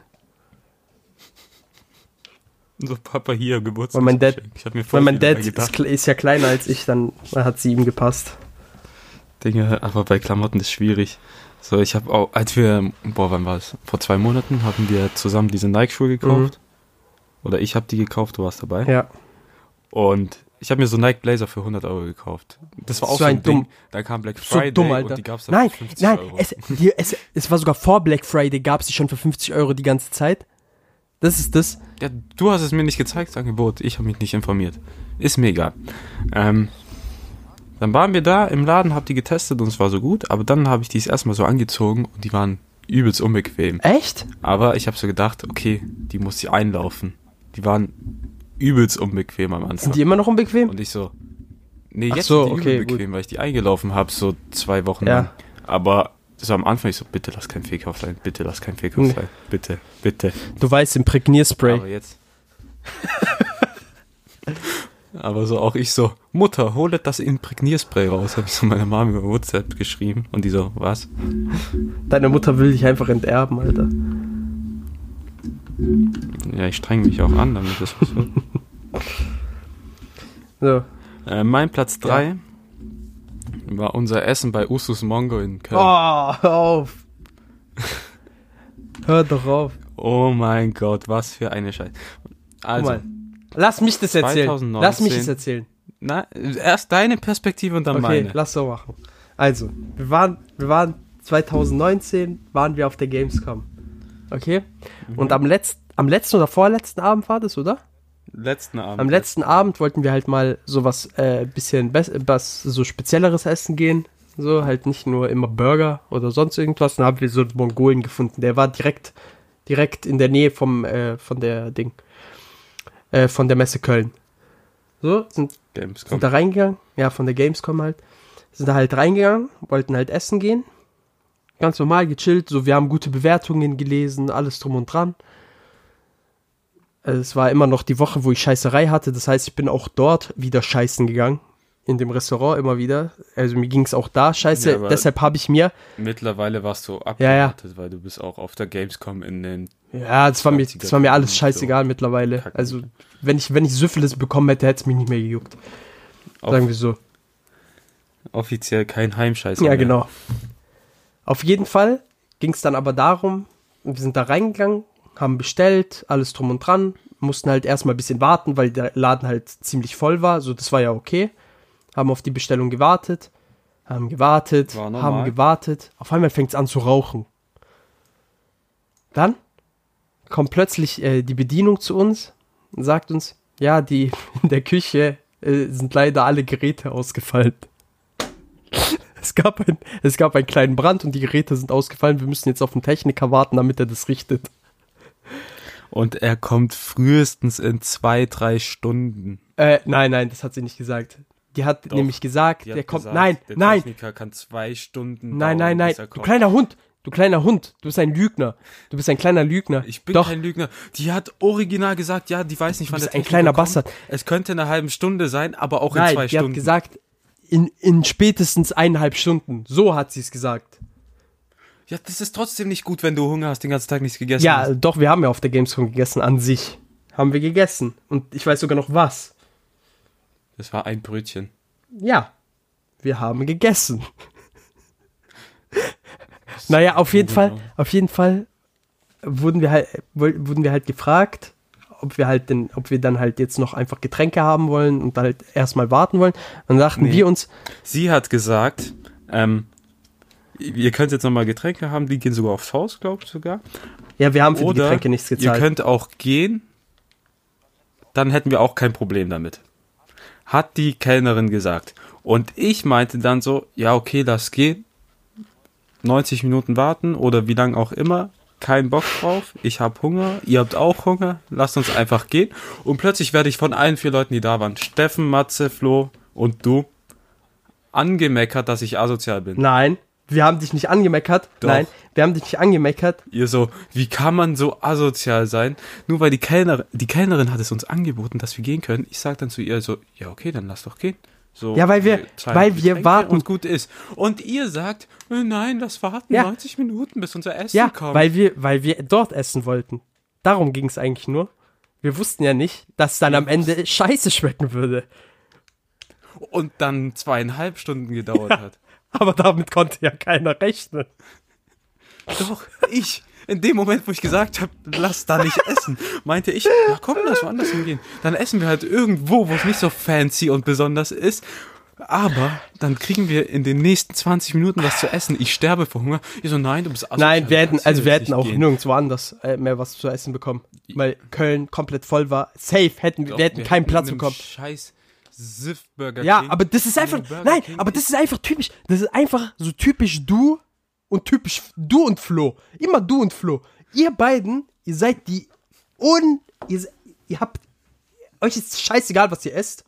S3: So, Papa hier, Geburtstag.
S2: Weil mein Dad-
S3: Ich hab mir
S2: Weil mein Dad ist, ist ja kleiner als ich, dann hat sie ihm gepasst.
S3: Dinge, aber bei Klamotten ist schwierig. So, ich habe auch, als wir, boah, wann war es? Vor zwei Monaten haben wir zusammen diese Nike-Schuhe gekauft. Oder ich habe die gekauft, du warst dabei.
S2: Mhm. Ja.
S3: Und ich habe mir so Nike Blazer für 100 Euro gekauft. Das war auch
S2: So
S3: so ein, Ding.
S2: dumm-
S3: Da kam Black
S2: So
S3: Friday
S2: dumm, Alter.
S3: und die gab's dann
S2: Nein,
S3: für 50
S2: nein,
S3: Euro.
S2: es, die, es, es war sogar vor Black Friday, gab es die schon für 50 Euro die ganze Zeit. Das ist das.
S3: Ja, du hast es mir nicht gezeigt, das Angebot. Ich habe mich nicht informiert. Ist mir egal. Ähm, dann waren wir da im Laden, hab die getestet und es war so gut, aber dann habe ich die erstmal so angezogen und die waren übelst unbequem.
S2: Echt?
S3: Aber ich habe so gedacht, okay, die muss ich einlaufen. Die waren übelst unbequem am Anfang.
S2: Sind die immer noch unbequem?
S3: und ich so, nee, jetzt
S2: so,
S3: sind die
S2: okay,
S3: übel bequem, weil ich die eingelaufen habe, so zwei Wochen
S2: Ja.
S3: lang. Aber war am Anfang ich so, bitte lass kein Fake-Off sein, bitte lass kein Fake-Off
S2: Nee.
S3: sein, bitte, bitte.
S2: Du weißt, Imprägnierspray.
S3: Aber jetzt. [LAUGHS] Aber so auch ich so, Mutter, hole das Imprägnierspray raus, habe ich so meiner Mama über WhatsApp geschrieben und die so, was?
S2: Deine Mutter will dich einfach enterben, Alter.
S3: Ja, ich streng mich auch an, damit das was [LAUGHS] wird.
S2: So.
S3: äh, Mein Platz 3 war unser Essen bei Usus Mongo in Köln.
S2: Oh, hör auf. Hör doch auf.
S3: Oh mein Gott, was für eine Scheiße. Also,
S2: mal. Lass mich das erzählen.
S3: 2019.
S2: Lass mich das erzählen.
S3: Na, erst deine Perspektive und dann
S2: Okay,
S3: meine.
S2: lass so machen. Also, wir waren, wir waren 2019 waren wir auf der Gamescom. Okay?
S3: Mhm.
S2: Und am letzten, am letzten oder vorletzten Abend war das, oder?
S3: Letzten Abend.
S2: Am letzten Abend wollten wir halt mal sowas äh, bisschen was so spezielleres essen gehen. So, halt nicht nur immer Burger oder sonst irgendwas. Dann haben wir so einen Mongolen gefunden. Der war direkt, direkt in der Nähe vom, äh, von der Ding, äh, von der Messe Köln. So, sind sind da reingegangen, ja, von der Gamescom halt. Sind da halt reingegangen, wollten halt essen gehen. Ganz normal gechillt, so wir haben gute Bewertungen gelesen, alles drum und dran. Also, Es war immer noch die Woche, wo ich Scheißerei hatte, das heißt, ich bin auch dort wieder scheißen gegangen. In dem Restaurant immer wieder. Also mir ging es auch da scheiße.
S3: Ja,
S2: Deshalb habe ich mir,
S3: Mittlerweile warst du
S2: Ja, ja.
S3: abgewartet, weil du bist auch auf der Gamescom in den
S2: ja, das war mir,
S3: 20er
S2: das war mir alles
S3: so
S2: scheißegal mittlerweile.
S3: kacken.
S2: Also wenn ich, wenn ich Syphilis bekommen hätte, hätte es mich nicht mehr gejuckt.
S3: Auf-
S2: Sagen wir so.
S3: offiziell kein Heimscheiß.
S2: Ja,
S3: mehr.
S2: genau. Auf jeden Fall ging es dann aber darum, wir sind da reingegangen, haben bestellt, alles drum und dran, mussten halt erstmal ein bisschen warten, weil der Laden halt ziemlich voll war, so das war ja okay. Haben auf die Bestellung gewartet, haben gewartet, haben gewartet. Auf einmal fängt es an zu rauchen. Dann kommt plötzlich äh, die Bedienung zu uns und sagt uns, ja, die [LAUGHS] in der Küche äh, sind leider alle Geräte ausgefallen. [LAUGHS] Es gab, ein, es gab einen kleinen Brand und die Geräte sind ausgefallen. Wir müssen jetzt auf den Techniker warten, damit er das richtet.
S3: Und er kommt frühestens in zwei, drei Stunden.
S2: Äh, nein, nein, das hat sie nicht gesagt. Die hat
S3: Doch,
S2: nämlich gesagt,
S3: Die
S2: der kommt.
S3: gesagt,
S2: nein,
S3: der
S2: nein,
S3: Techniker kann zwei Stunden.
S2: nein, nein,
S3: dauern,
S2: nein.
S3: er
S2: Du kleiner Hund. Du kleiner Hund. Du bist ein Lügner. Du bist ein kleiner Lügner.
S3: Ich bin
S2: Doch,
S3: kein Lügner. Die hat original gesagt, ja, die weiß nicht, wann
S2: bist
S3: der
S2: ein
S3: Techniker
S2: kleiner
S3: kommt.
S2: Bastard.
S3: Es könnte eine halbe Stunde sein, aber auch in
S2: nein,
S3: zwei
S2: die
S3: Stunden.
S2: hat gesagt, in, in spätestens eineinhalb Stunden. So hat sie es gesagt.
S3: ja, das ist trotzdem nicht gut, wenn du Hunger hast, den ganzen Tag nichts gegessen
S2: Ja,
S3: hast.
S2: doch, wir haben ja auf der Gamescom gegessen, an sich. Haben wir gegessen. Und ich weiß sogar noch was.
S3: Das war ein Brötchen.
S2: Ja, wir haben gegessen. [LAUGHS] naja, auf jeden Fall, auf jeden Fall wurden wir halt, wurden wir halt gefragt, ob wir halt denn, ob wir dann halt jetzt noch einfach Getränke haben wollen und halt erstmal warten wollen. Dann sagten
S3: Nee.
S2: wir uns,
S3: Sie hat gesagt, ähm, ihr könnt jetzt nochmal Getränke haben, die gehen sogar aufs Haus, glaube ich sogar.
S2: ja, wir haben für die
S3: Oder
S2: Getränke nichts
S3: ihr
S2: gezahlt.
S3: könnt auch gehen, dann hätten wir auch kein Problem damit. Hat die Kellnerin gesagt. Und ich meinte dann so, ja okay, lass gehen. 90 Minuten warten oder wie lange auch immer. Kein Bock drauf. Ich habe Hunger. Ihr habt auch Hunger. Lasst uns einfach gehen. Und plötzlich werde ich von allen vier Leuten, die da waren, Steffen, Matze, Flo und du, angemeckert, dass ich asozial bin.
S2: Nein, wir haben dich nicht angemeckert.
S3: Doch.
S2: Nein, wir haben dich nicht angemeckert.
S3: Ihr so, wie kann man so asozial sein? Nur weil die Kellnerin, die Kellnerin hat es uns angeboten, dass wir gehen können. Ich sag dann zu ihr so, ja okay, dann lass doch gehen. So,
S2: Ja, weil wir- weil wir warten.
S3: Und gut ist. Und ihr sagt, äh, nein, lass warten
S2: Ja.
S3: 90 Minuten, bis unser Essen
S2: Ja,
S3: kommt.
S2: weil wir, weil wir dort essen wollten. Darum ging es eigentlich nur. Wir wussten ja nicht, dass es dann am Ende scheiße schmecken würde.
S3: und dann zweieinhalb Stunden gedauert hat.
S2: Aber damit konnte ja keiner rechnen.
S3: Doch, ich. In dem Moment, wo ich gesagt habe, lass da nicht essen, meinte ich, ja komm, lass woanders hingehen. Dann essen wir halt irgendwo, wo es nicht so fancy und besonders ist. Aber dann kriegen wir in den nächsten 20 Minuten was zu essen. Ich sterbe vor Hunger. Ich so, nein, du bist asozial,
S2: Nein, wir hätten, also wir hätten auch
S3: gehen.
S2: nirgendwo anders äh, mehr was zu essen bekommen. Weil Köln komplett voll war. Safe hätten wir,
S3: Doch,
S2: wir hätten keinen
S3: in
S2: Platz bekommen.
S3: Scheiß Siff Burger
S2: Ja,
S3: King.
S2: aber das ist
S3: In
S2: einfach,
S3: Burger
S2: nein,
S3: King
S2: aber das ist einfach typisch, das ist einfach so typisch du und typisch du und Flo. Immer du und Flo. Ihr beiden, ihr seid die un, ihr, ihr habt, euch ist scheißegal, was ihr esst.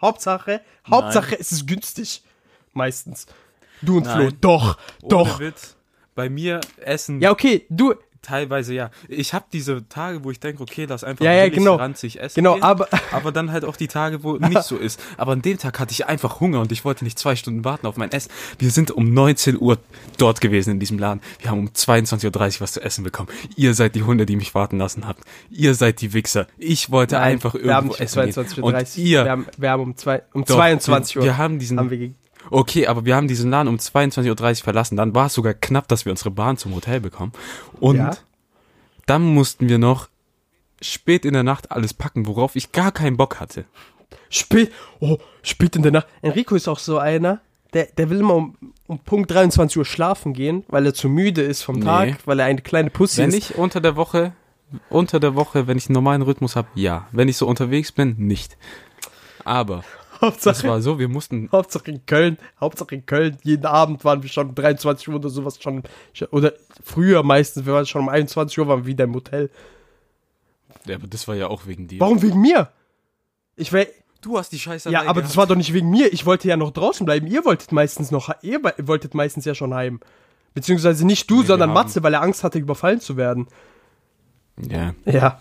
S2: Hauptsache, Hauptsache, es ist günstig. Meistens. Du und Flo,
S3: Nein.
S2: doch,
S3: Ohne
S2: doch.
S3: Witz. Bei mir essen
S2: Ja, okay, du,
S3: teilweise ja. Ich habe diese Tage, wo ich denke, okay, lass einfach
S2: Ja, ja, genau.
S3: ranzig essen.
S2: Genau,
S3: gehen.
S2: aber- [LAUGHS]
S3: aber dann halt auch die Tage, wo nicht so ist. Aber an dem Tag hatte ich einfach Hunger und ich wollte nicht zwei Stunden warten auf mein Essen. Wir sind um 19 Uhr dort gewesen in diesem Laden. Wir haben um 22.30 Uhr was zu essen bekommen. Ihr seid die Hunde, die mich warten lassen habt. Ihr seid die Wichser. Ich wollte
S2: Nein,
S3: einfach
S2: wir haben
S3: irgendwo
S2: um
S3: essen
S2: 22.30
S3: gehen.
S2: Uhr.
S3: Und ihr,
S2: wir, haben, wir haben um, zwei, um
S3: Doch,
S2: 22 Uhr
S3: wir, wir haben diesen
S2: haben wir
S3: Okay, aber wir haben diesen Laden um 22.30 Uhr verlassen. Dann war es sogar knapp, dass wir unsere Bahn zum Hotel bekommen. Und
S2: Ja.
S3: dann mussten wir noch spät in der Nacht alles packen, worauf ich gar keinen Bock hatte.
S2: Spät, oh, spät in der Nacht. Enrico ist auch so einer, der, der will immer um, um Punkt 23 Uhr schlafen gehen, weil er zu müde ist vom
S3: Nee.
S2: Tag, weil er eine kleine Pussy
S3: Wenn
S2: ist.
S3: ich unter der Woche, unter der Woche, wenn ich einen normalen Rhythmus habe, ja. Wenn ich so unterwegs bin, nicht. Aber das
S2: Hauptsache,
S3: war so, wir mussten,
S2: Hauptsache in Köln, Hauptsache in Köln, jeden Abend waren wir schon um 23 Uhr oder sowas schon, oder früher meistens, wir waren schon um 21 Uhr, waren wir wieder im Hotel.
S3: ja, aber das war ja auch wegen dir.
S2: Warum wegen mir? Ich wär,
S3: Du hast die Scheiße
S2: ja, aber das war doch nicht wegen mir. Ich wollte ja noch draußen bleiben. Ihr wolltet meistens noch, ihr wolltet meistens ja schon heim. Beziehungsweise nicht du,
S3: Nee,
S2: sondern Matze, weil er Angst hatte, überfallen zu werden.
S3: Ja.
S2: Ja.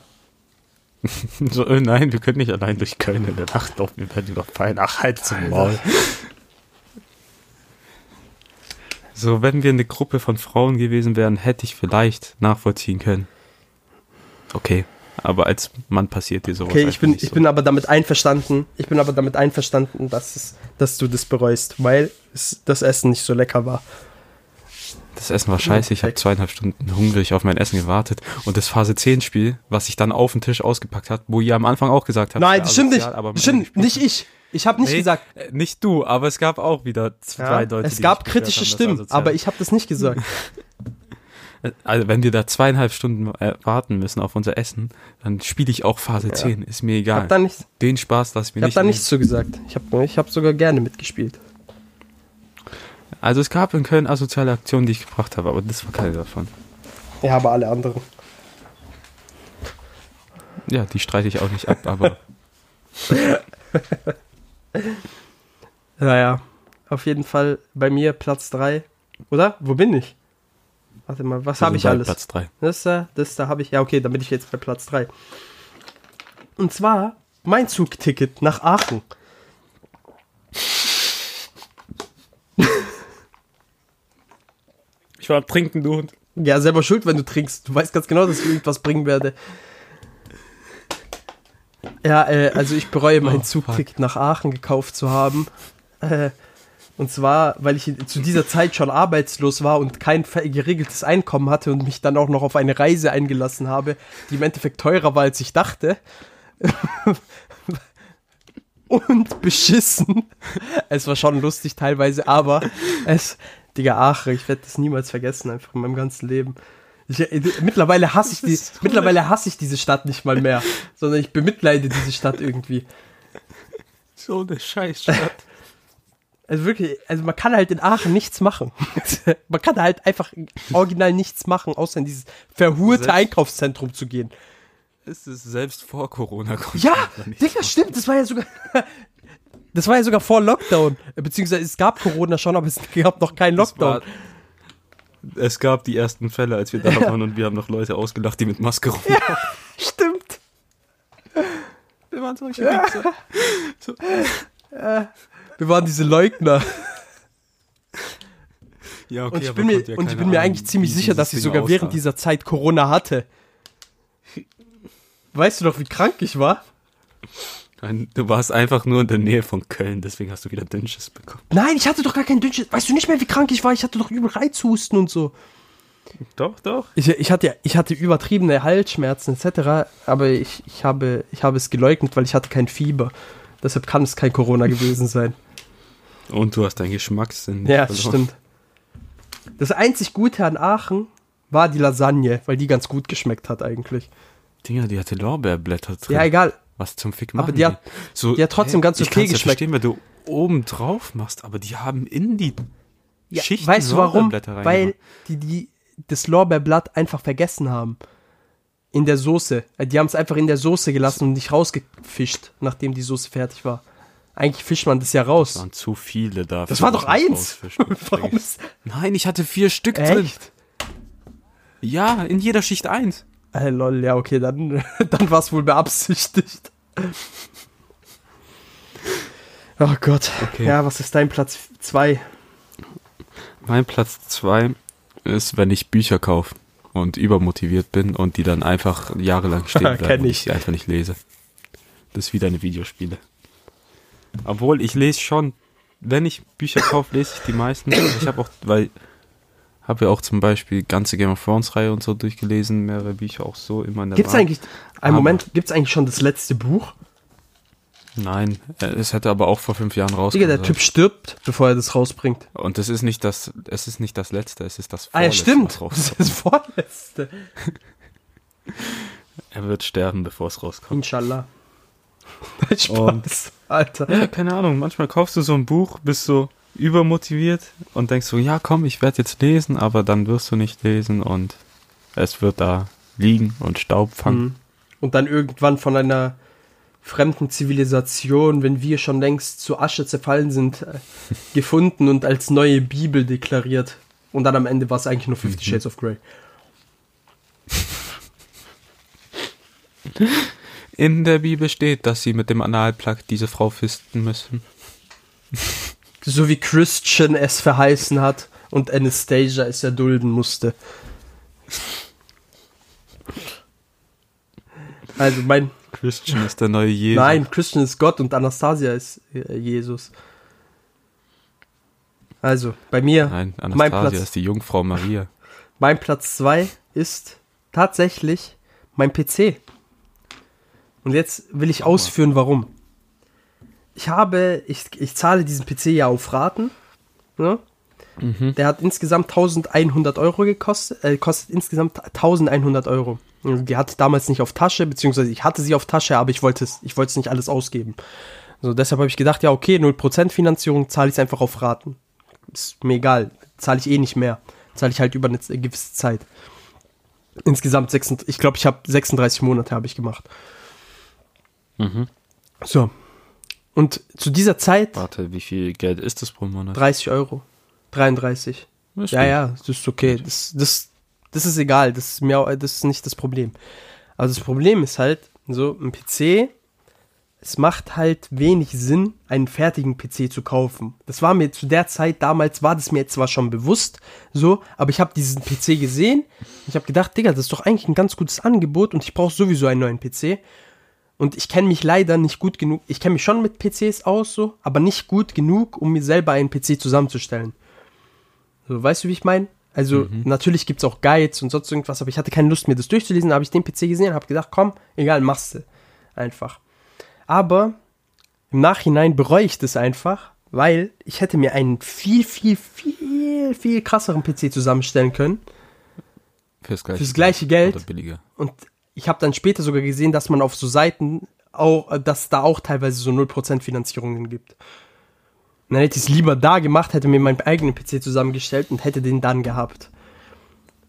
S2: [LAUGHS]
S3: So, äh, nein, wir können nicht allein durch Köln in der Nacht laufen, wir werden überfallen. Ach, halt zum Maul. So, wenn wir eine Gruppe von Frauen gewesen wären, hätte ich vielleicht nachvollziehen können. Okay, aber als Mann passiert dir sowas
S2: Okay, ich bin,
S3: nicht
S2: ich
S3: so.
S2: bin aber damit einverstanden. Ich bin aber damit einverstanden, dass, es, dass du das bereust, weil es, das Essen nicht so lecker war.
S3: Das Essen war scheiße, ich habe zweieinhalb Stunden hungrig auf mein Essen gewartet und das Phase 10 Spiel, was ich dann auf den Tisch ausgepackt hat, wo ihr am Anfang auch gesagt habt,
S2: Nein,
S3: ja,
S2: das stimmt nicht.
S3: aber
S2: Das stimmt nicht ich. Ich habe nicht
S3: Nee,
S2: gesagt.
S3: äh, Nicht du, aber es gab auch wieder zwei
S2: Ja,
S3: Leute.
S2: es gab
S3: sich
S2: kritische
S3: haben,
S2: Stimmen,
S3: asozial
S2: aber ich habe das nicht gesagt. [LAUGHS]
S3: Also wenn wir da zweieinhalb Stunden äh, warten müssen auf unser Essen, dann spiele ich auch Phase 10. Ist mir
S2: Ich
S3: egal.
S2: habe da nichts,
S3: Den Spaß lass ich mir
S2: ich hab
S3: nicht.
S2: da
S3: nehmen.
S2: nichts zu gesagt. Ich habe ich hab sogar gerne mitgespielt.
S3: Also es gab in Köln asoziale Aktionen, die ich gebracht habe, aber das war keine davon.
S2: Ja, aber alle anderen.
S3: Ja, die streite ich auch nicht ab, aber [LAUGHS]
S2: Naja, auf jeden Fall bei mir Platz 3. Oder? Wo bin ich? Warte mal, was habe ich alles?
S3: Platz 3.
S2: Das da, das da habe ich. Ja, okay, dann bin ich jetzt bei Platz 3. Und zwar mein Zugticket nach Aachen.
S3: War trinken, du Hund.
S2: Ja, selber schuld, wenn du trinkst. Du weißt ganz genau, dass ich irgendwas bringen werde. Ja, äh, also ich bereue mein
S3: Oh,
S2: Zugticket nach Aachen gekauft zu haben. Äh, und zwar, weil ich zu dieser Zeit schon arbeitslos war und kein geregeltes Einkommen hatte und mich dann auch noch auf eine Reise eingelassen habe, die im Endeffekt teurer war, als ich dachte. [LAUGHS] und beschissen. Es war schon lustig teilweise, aber es, Digga, Aachen, ich werde das niemals vergessen, einfach in meinem ganzen Leben. Ich, äh, mittlerweile hasse ich die, mittlerweile hasse ich diese Stadt nicht mal mehr, sondern ich bemitleide diese Stadt irgendwie.
S3: So eine Scheißstadt. [LAUGHS]
S2: Also wirklich, also man kann halt in Aachen nichts machen. [LAUGHS] man kann halt einfach original nichts machen, außer in dieses verhurte
S3: Selbst-
S2: Einkaufszentrum zu gehen.
S3: es ist selbst vor Corona.
S2: Ja, Digga, stimmt, das war ja sogar. Das war ja sogar vor Lockdown. Beziehungsweise es gab Corona schon, aber es gab noch keinen Lockdown.
S3: war- Es gab die ersten Fälle, als wir da waren und wir haben noch Leute ausgelacht, die mit Maske rum. [LAUGHS]
S2: Stimmt.
S3: Wir waren solche Wichser. [LAUGHS]
S2: Wir waren diese Leugner.
S3: Ja, okay,
S2: Und ich bin mir,
S3: ja
S2: und ich bin mir
S3: Ahnung,
S2: eigentlich ziemlich sicher, dass ich sogar während dieser Zeit Corona hatte. Weißt du noch, wie krank ich war?
S3: Nein, Du warst einfach nur in der Nähe von Köln, deswegen hast du wieder Dünnschiss bekommen.
S2: Nein, ich hatte doch gar keinen Dünnschiss. Weißt du nicht mehr, wie krank ich war? Ich hatte doch übel Reizhusten und so.
S3: Doch, doch.
S2: Ich, ich, hatte, ich hatte übertriebene Halsschmerzen etc., aber ich, ich, habe, ich habe es geleugnet, weil ich hatte kein Fieber. Deshalb kann es kein Corona gewesen sein.
S3: Und du hast deinen Geschmackssinn.
S2: Ja,
S3: verloren.
S2: das stimmt. Das einzig Gute an Aachen war die Lasagne, weil die ganz gut geschmeckt hat eigentlich.
S3: Dinger, die hatte Lorbeerblätter drin.
S2: Ja, egal.
S3: Was zum Fick
S2: Aber
S3: machen
S2: die hat-
S3: so,
S2: die hat trotzdem ganz
S3: ich
S2: okay
S3: kann's ja
S2: geschmeckt.
S3: verstehen, wenn du oben drauf machst, aber die haben in die
S2: Ja,
S3: Schichten
S2: weißt du warum? Weil die, die das Lorbeerblatt einfach vergessen haben. In der Soße. Äh, Die haben es einfach in der Soße gelassen und nicht rausgefischt, nachdem die Soße fertig war. Eigentlich fischt man das ja
S3: Das
S2: raus.
S3: waren zu viele da.
S2: Das war doch eins. [LAUGHS]
S3: Nein, ich hatte vier Stück drin.
S2: echt?
S3: Ja, in jeder Schicht eins.
S2: Äh, lol, ja, okay, dann, [LAUGHS] dann war es wohl beabsichtigt. Oh Gott.
S3: Okay.
S2: Ja, was ist dein Platz 2?
S3: Mein Platz zwei ist, wenn ich Bücher kaufe und übermotiviert bin und die dann einfach jahrelang stehen [LAUGHS] bleiben und
S2: ich.
S3: ich sie einfach nicht lese. Das ist wie deine Videospiele. Obwohl, ich lese schon, wenn ich Bücher kaufe, lese ich die meisten. Ich habe auch, weil Habe ja auch zum Beispiel die ganze Game of Thrones Reihe und so durchgelesen, mehrere Bücher auch so immer in der
S2: Gibt's
S3: Bahn.
S2: eigentlich, einen Moment, gibt's eigentlich schon das letzte Buch?
S3: Nein, äh, es hätte aber auch vor fünf Jahren
S2: Digga,
S3: rausgekommen.
S2: der Typ stirbt, bevor er das rausbringt.
S3: Und es ist nicht das, es ist nicht das letzte, es ist das
S2: Ah ja,
S3: vorletzte,
S2: stimmt. Das das [LAUGHS] vorletzte. [LAUGHS]
S3: Er wird sterben, bevor es rauskommt.
S2: Inshallah. [LAUGHS] Spaß, Alter.
S3: Ja, keine Ahnung, manchmal kaufst du so ein Buch, bist so übermotiviert und denkst so, ja komm, ich werde jetzt lesen, aber dann wirst du nicht lesen und es wird da liegen und Staub fangen.
S2: Mhm. Und dann irgendwann von einer fremden Zivilisation, wenn wir schon längst zu Asche zerfallen sind, äh, [LAUGHS] gefunden und als neue Bibel deklariert. Und dann am Ende war es eigentlich nur Fifty Shades of Grey.
S3: In der Bibel steht, dass sie mit dem Analplug diese Frau fisten müssen.
S2: So wie Christian es verheißen hat und Anastasia es erdulden musste. Also mein,
S3: Christian ist der neue Jesus.
S2: nein, Christian ist Gott und Anastasia ist äh, Jesus. Also bei mir,
S3: Nein,
S2: mein
S3: Anastasia
S2: Platz,
S3: ist die Jungfrau Maria.
S2: mein Platz 2 ist tatsächlich mein PC. Und jetzt will ich ausführen, warum. Ich habe, ich, ich zahle diesen PC ja auf Raten. Ne?
S3: Mhm.
S2: Der hat insgesamt 1100 Euro gekostet, äh, kostet insgesamt 1100 Euro. Die hatte damals nicht auf Tasche, beziehungsweise ich hatte sie auf Tasche, aber ich wollte es, ich wollte es nicht alles ausgeben. So, deshalb habe ich gedacht, ja, okay, 0% Finanzierung, zahle ich es einfach auf Raten. Ist mir egal, zahle ich eh nicht mehr. Zahle ich halt über eine gewisse Zeit. Insgesamt 36, ich glaube, ich habe 36 Monate habe ich gemacht.
S3: Mhm.
S2: So. Und zu dieser Zeit
S3: Warte, wie viel Geld ist das pro Monat?
S2: 30 Euro. 33.
S3: Das
S2: Ja,
S3: stimmt.
S2: ja, das ist okay. Das, das, das ist egal. Das ist, mir, das ist nicht das Problem. Aber das Problem ist halt, so ein PC, es macht halt wenig Sinn, einen fertigen PC zu kaufen. Das war mir zu der Zeit, damals war das mir zwar schon bewusst, so, aber ich habe diesen PC gesehen. Ich habe gedacht, Digga, das ist doch eigentlich ein ganz gutes Angebot und ich brauche sowieso einen neuen PC. Und ich kenne mich leider nicht gut genug. Ich kenne mich schon mit PCs aus, so, aber nicht gut genug, um mir selber einen PC zusammenzustellen. So, weißt du, wie ich meine? Also, natürlich gibt es auch Guides und sonst irgendwas, aber ich hatte keine Lust, mir das durchzulesen. Da habe ich den PC gesehen und habe gedacht, komm, egal, machst du. Einfach. Aber im Nachhinein bereue ich das einfach, weil ich hätte mir einen viel, viel, viel, viel krasseren PC zusammenstellen können.
S3: Fürs gleiche,
S2: Fürs gleiche Geld.
S3: Oder billiger.
S2: Und ich habe dann später sogar gesehen, dass man auf so Seiten auch, dass da auch teilweise so 0% Finanzierungen gibt. Und dann hätte ich es lieber da gemacht, hätte mir meinen eigenen PC zusammengestellt und hätte den dann gehabt.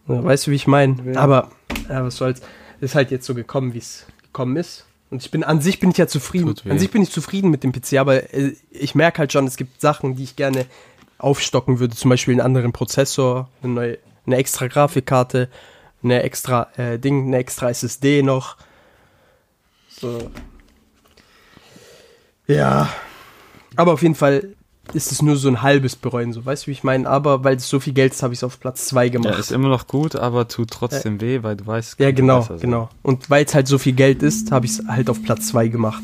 S2: Ja, weißt du, wie ich meine? Aber, ja, was soll's. Ist halt jetzt so gekommen, wie es gekommen ist. Und ich bin, an sich bin ich ja zufrieden. An sich bin ich zufrieden mit dem PC, aber äh, ich merke halt schon, es gibt Sachen, die ich gerne aufstocken würde. Zum Beispiel einen anderen Prozessor, eine neue, eine extra Grafikkarte, eine extra äh, Ding, eine extra SSD noch. So. Ja. Aber auf jeden Fall ist es nur so ein halbes Bereuen, so weißt du, wie ich meine? Aber weil es so viel Geld ist, habe ich es auf Platz 2
S3: Ja,
S2: gemacht.
S3: ist immer noch gut, aber tut trotzdem weh, weil du weißt,
S2: Ja, genau, genau. Und weil es halt so viel Geld ist, habe ich es halt auf Platz 2 gemacht.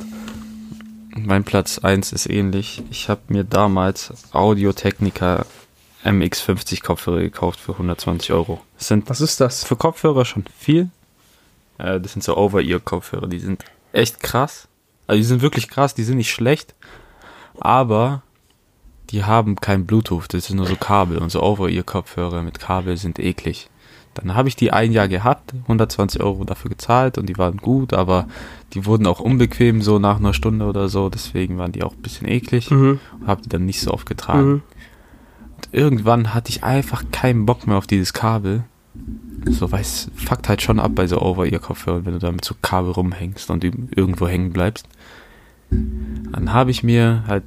S3: Mein Platz 1 ist ähnlich. Ich habe mir damals Audio Technica MX50 Kopfhörer gekauft für 120 Euro. Das sind
S2: Was ist das?
S3: für Kopfhörer schon viel. Äh, das sind so Over-Ear-Kopfhörer, die sind echt krass. Also die sind wirklich krass, die sind nicht schlecht, aber die haben kein Bluetooth, das sind nur so Kabel und so Over-Ear-Kopfhörer mit Kabel sind eklig. Dann habe ich die ein Jahr gehabt, 120 Euro dafür gezahlt und die waren gut, aber die wurden auch unbequem so nach einer Stunde oder so, deswegen waren die auch ein bisschen eklig
S2: Mhm.
S3: und habe die dann nicht so oft getragen.
S2: Mhm.
S3: Irgendwann hatte ich einfach keinen Bock mehr auf dieses Kabel. So, weiß, fuckt halt schon ab bei so Over-Ear-Kopfhörern, wenn du da mit so Kabel rumhängst und irgendwo hängen bleibst. Dann habe ich mir halt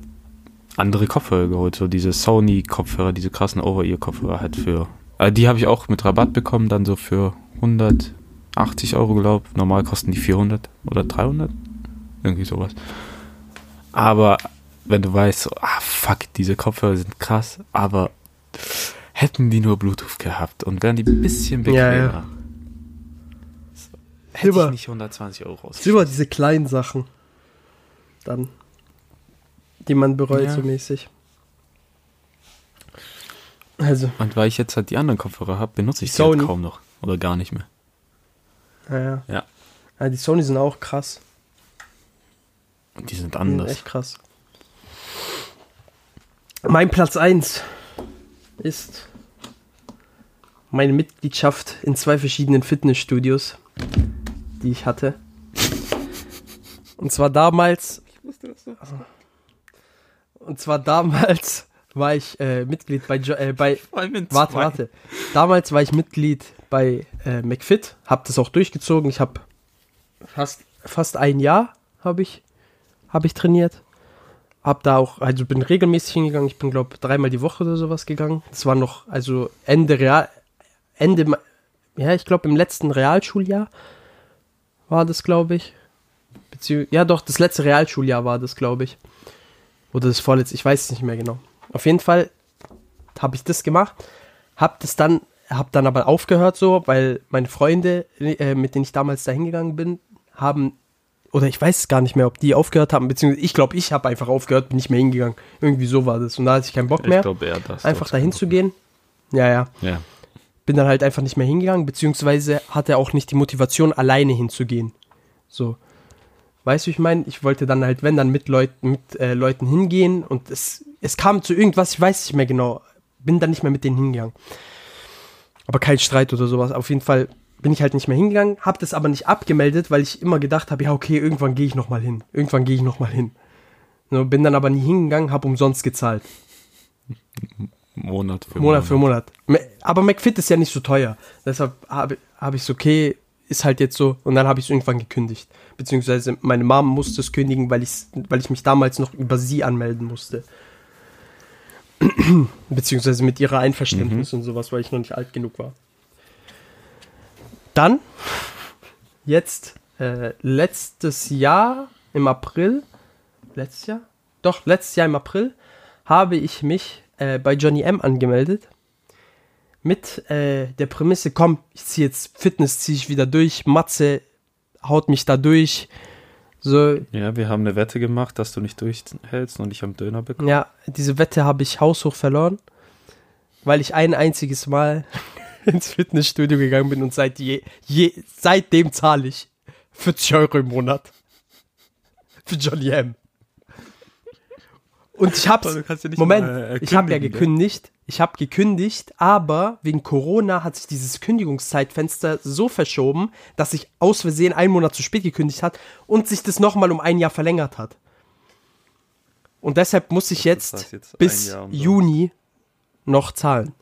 S3: andere Kopfhörer geholt, so diese Sony-Kopfhörer, diese krassen Over-Ear-Kopfhörer halt für. Äh, die habe ich auch mit Rabatt bekommen, dann so für 180 Euro, glaube Normal kosten die 400 oder 300. Irgendwie sowas. Aber wenn du weißt, so, ah fuck, diese Kopfhörer sind krass, aber hätten die nur Bluetooth gehabt und wären die ein bisschen bequemer.
S2: Ja, ja.
S3: Hätte
S2: Silber.
S3: ich nicht 120 Euro raus.
S2: Silber, diese kleinen Sachen. Dann. Die man bereut
S3: Ja.
S2: so mäßig. Also,
S3: Und weil ich jetzt halt die anderen Kopfhörer habe, benutze ich
S2: Sony.
S3: halt kaum noch. Oder gar nicht mehr.
S2: naja.
S3: Ja.
S2: Ja, die Sony sind auch krass.
S3: Und die sind
S2: Die sind
S3: anders.
S2: echt krass. Mein Platz 1 ist meine Mitgliedschaft in zwei verschiedenen Fitnessstudios, die ich hatte. Und zwar damals. Und zwar damals war ich äh, Mitglied bei, jo äh, bei Warte, warte. Damals war ich Mitglied bei äh, McFit, habe das auch durchgezogen. Ich habe fast, fast ein Jahr habe ich, hab ich trainiert. Hab da auch, also bin regelmäßig hingegangen. Ich bin, glaube dreimal die Woche oder sowas gegangen. Das war noch, also Ende Real, Ende, ja, ich glaube im letzten Realschuljahr war das, glaube ich. Bezieh ja, doch, das letzte Realschuljahr war das, glaube ich. Oder das vorletzte, ich weiß es nicht mehr genau. Auf jeden Fall habe ich das gemacht, habe das dann, habe dann aber aufgehört so, weil meine Freunde, äh, mit denen ich damals da hingegangen bin, haben, oder ich weiß gar nicht mehr, ob die aufgehört haben, beziehungsweise ich glaube, ich habe einfach aufgehört, bin nicht mehr hingegangen. Irgendwie so war das. Und da hatte ich keinen Bock mehr,
S3: Ich glaube eher das.
S2: einfach dahin zu gehen. Ja, ja.
S3: Ja.
S2: Bin dann halt einfach nicht mehr hingegangen, beziehungsweise hatte auch nicht die Motivation, alleine hinzugehen. So. Weißt du, wie ich meine? Ich wollte dann halt, wenn, dann mit Leuten, mit äh, Leuten hingehen und es, es kam zu irgendwas, ich weiß nicht mehr genau. Bin dann nicht mehr mit denen hingegangen. Aber kein Streit oder sowas. Auf jeden Fall bin ich halt nicht mehr hingegangen, hab das aber nicht abgemeldet, weil ich immer gedacht habe, ja, okay, irgendwann gehe ich noch mal hin. Irgendwann gehe ich noch mal hin. So, bin dann aber nie hingegangen, hab umsonst gezahlt.
S3: Monat für
S2: Monat für Monat. Aber McFit ist ja nicht so teuer. Deshalb habe hab ich es okay, ist halt jetzt so. Und dann habe ich es irgendwann gekündigt. Beziehungsweise meine Mom musste es kündigen, weil, ich's, weil ich mich damals noch über sie anmelden musste. [CLEARS THROAT] Beziehungsweise mit ihrer Einverständnis und sowas, weil ich noch nicht alt genug war. Dann, jetzt, äh, letztes Jahr im April, letztes Jahr? Doch, letztes Jahr im April habe ich mich äh, bei Johnny M angemeldet. Mit äh, der Prämisse, komm, ich ziehe jetzt Fitness, ziehe ich wieder durch. Matze haut mich da durch. So,
S3: Ja, wir haben eine Wette gemacht, dass du nicht durchhältst und ich am Döner bekomme.
S2: ja, diese Wette habe ich haushoch verloren, weil ich ein einziges Mal [LAUGHS] ins Fitnessstudio gegangen bin und seit je, je, seitdem zahle ich 40 Euro im Monat. [LAUGHS] Für Johnny M. Und ich hab's, Moment,
S3: mal, äh,
S2: ich habe ja gekündigt, ich habe gekündigt, aber wegen Corona hat sich dieses Kündigungszeitfenster so verschoben, dass ich aus Versehen einen Monat zu spät gekündigt hat und sich das nochmal um ein Jahr verlängert hat. Und deshalb muss ich jetzt,
S3: heißt jetzt
S2: bis. Juni noch zahlen.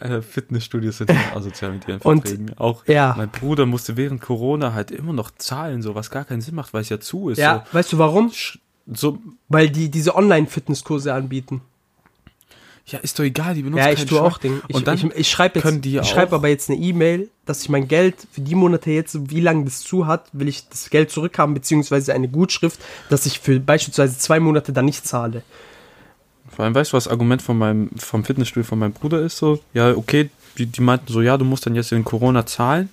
S3: Äh, Fitnessstudios sind asozial mit ihren
S2: Und-
S3: Verträgen. Auch
S2: ja.
S3: mein Bruder musste während Corona halt immer noch zahlen, so was gar keinen Sinn macht, weil es ja zu ist.
S2: Ja, weißt du warum?
S3: So, so,
S2: Weil die diese Online-Fitnesskurse anbieten.
S3: ja, ist doch egal, die benutzen
S2: Ja, ich tue auch. Ding. Ich,
S3: Und dann
S2: ich, ich schreibe jetzt, ich schreibe aber jetzt eine E-Mail, dass ich mein Geld für die Monate jetzt, wie lange das zu hat, will ich das Geld zurückhaben, beziehungsweise eine Gutschrift, dass ich für beispielsweise zwei Monate dann nicht zahle.
S3: Vor allem, weißt du, was das Argument von meinem, vom Fitnessstudio von meinem Bruder ist so? Ja, okay, die, die meinten so, ja, du musst dann jetzt in Corona zahlen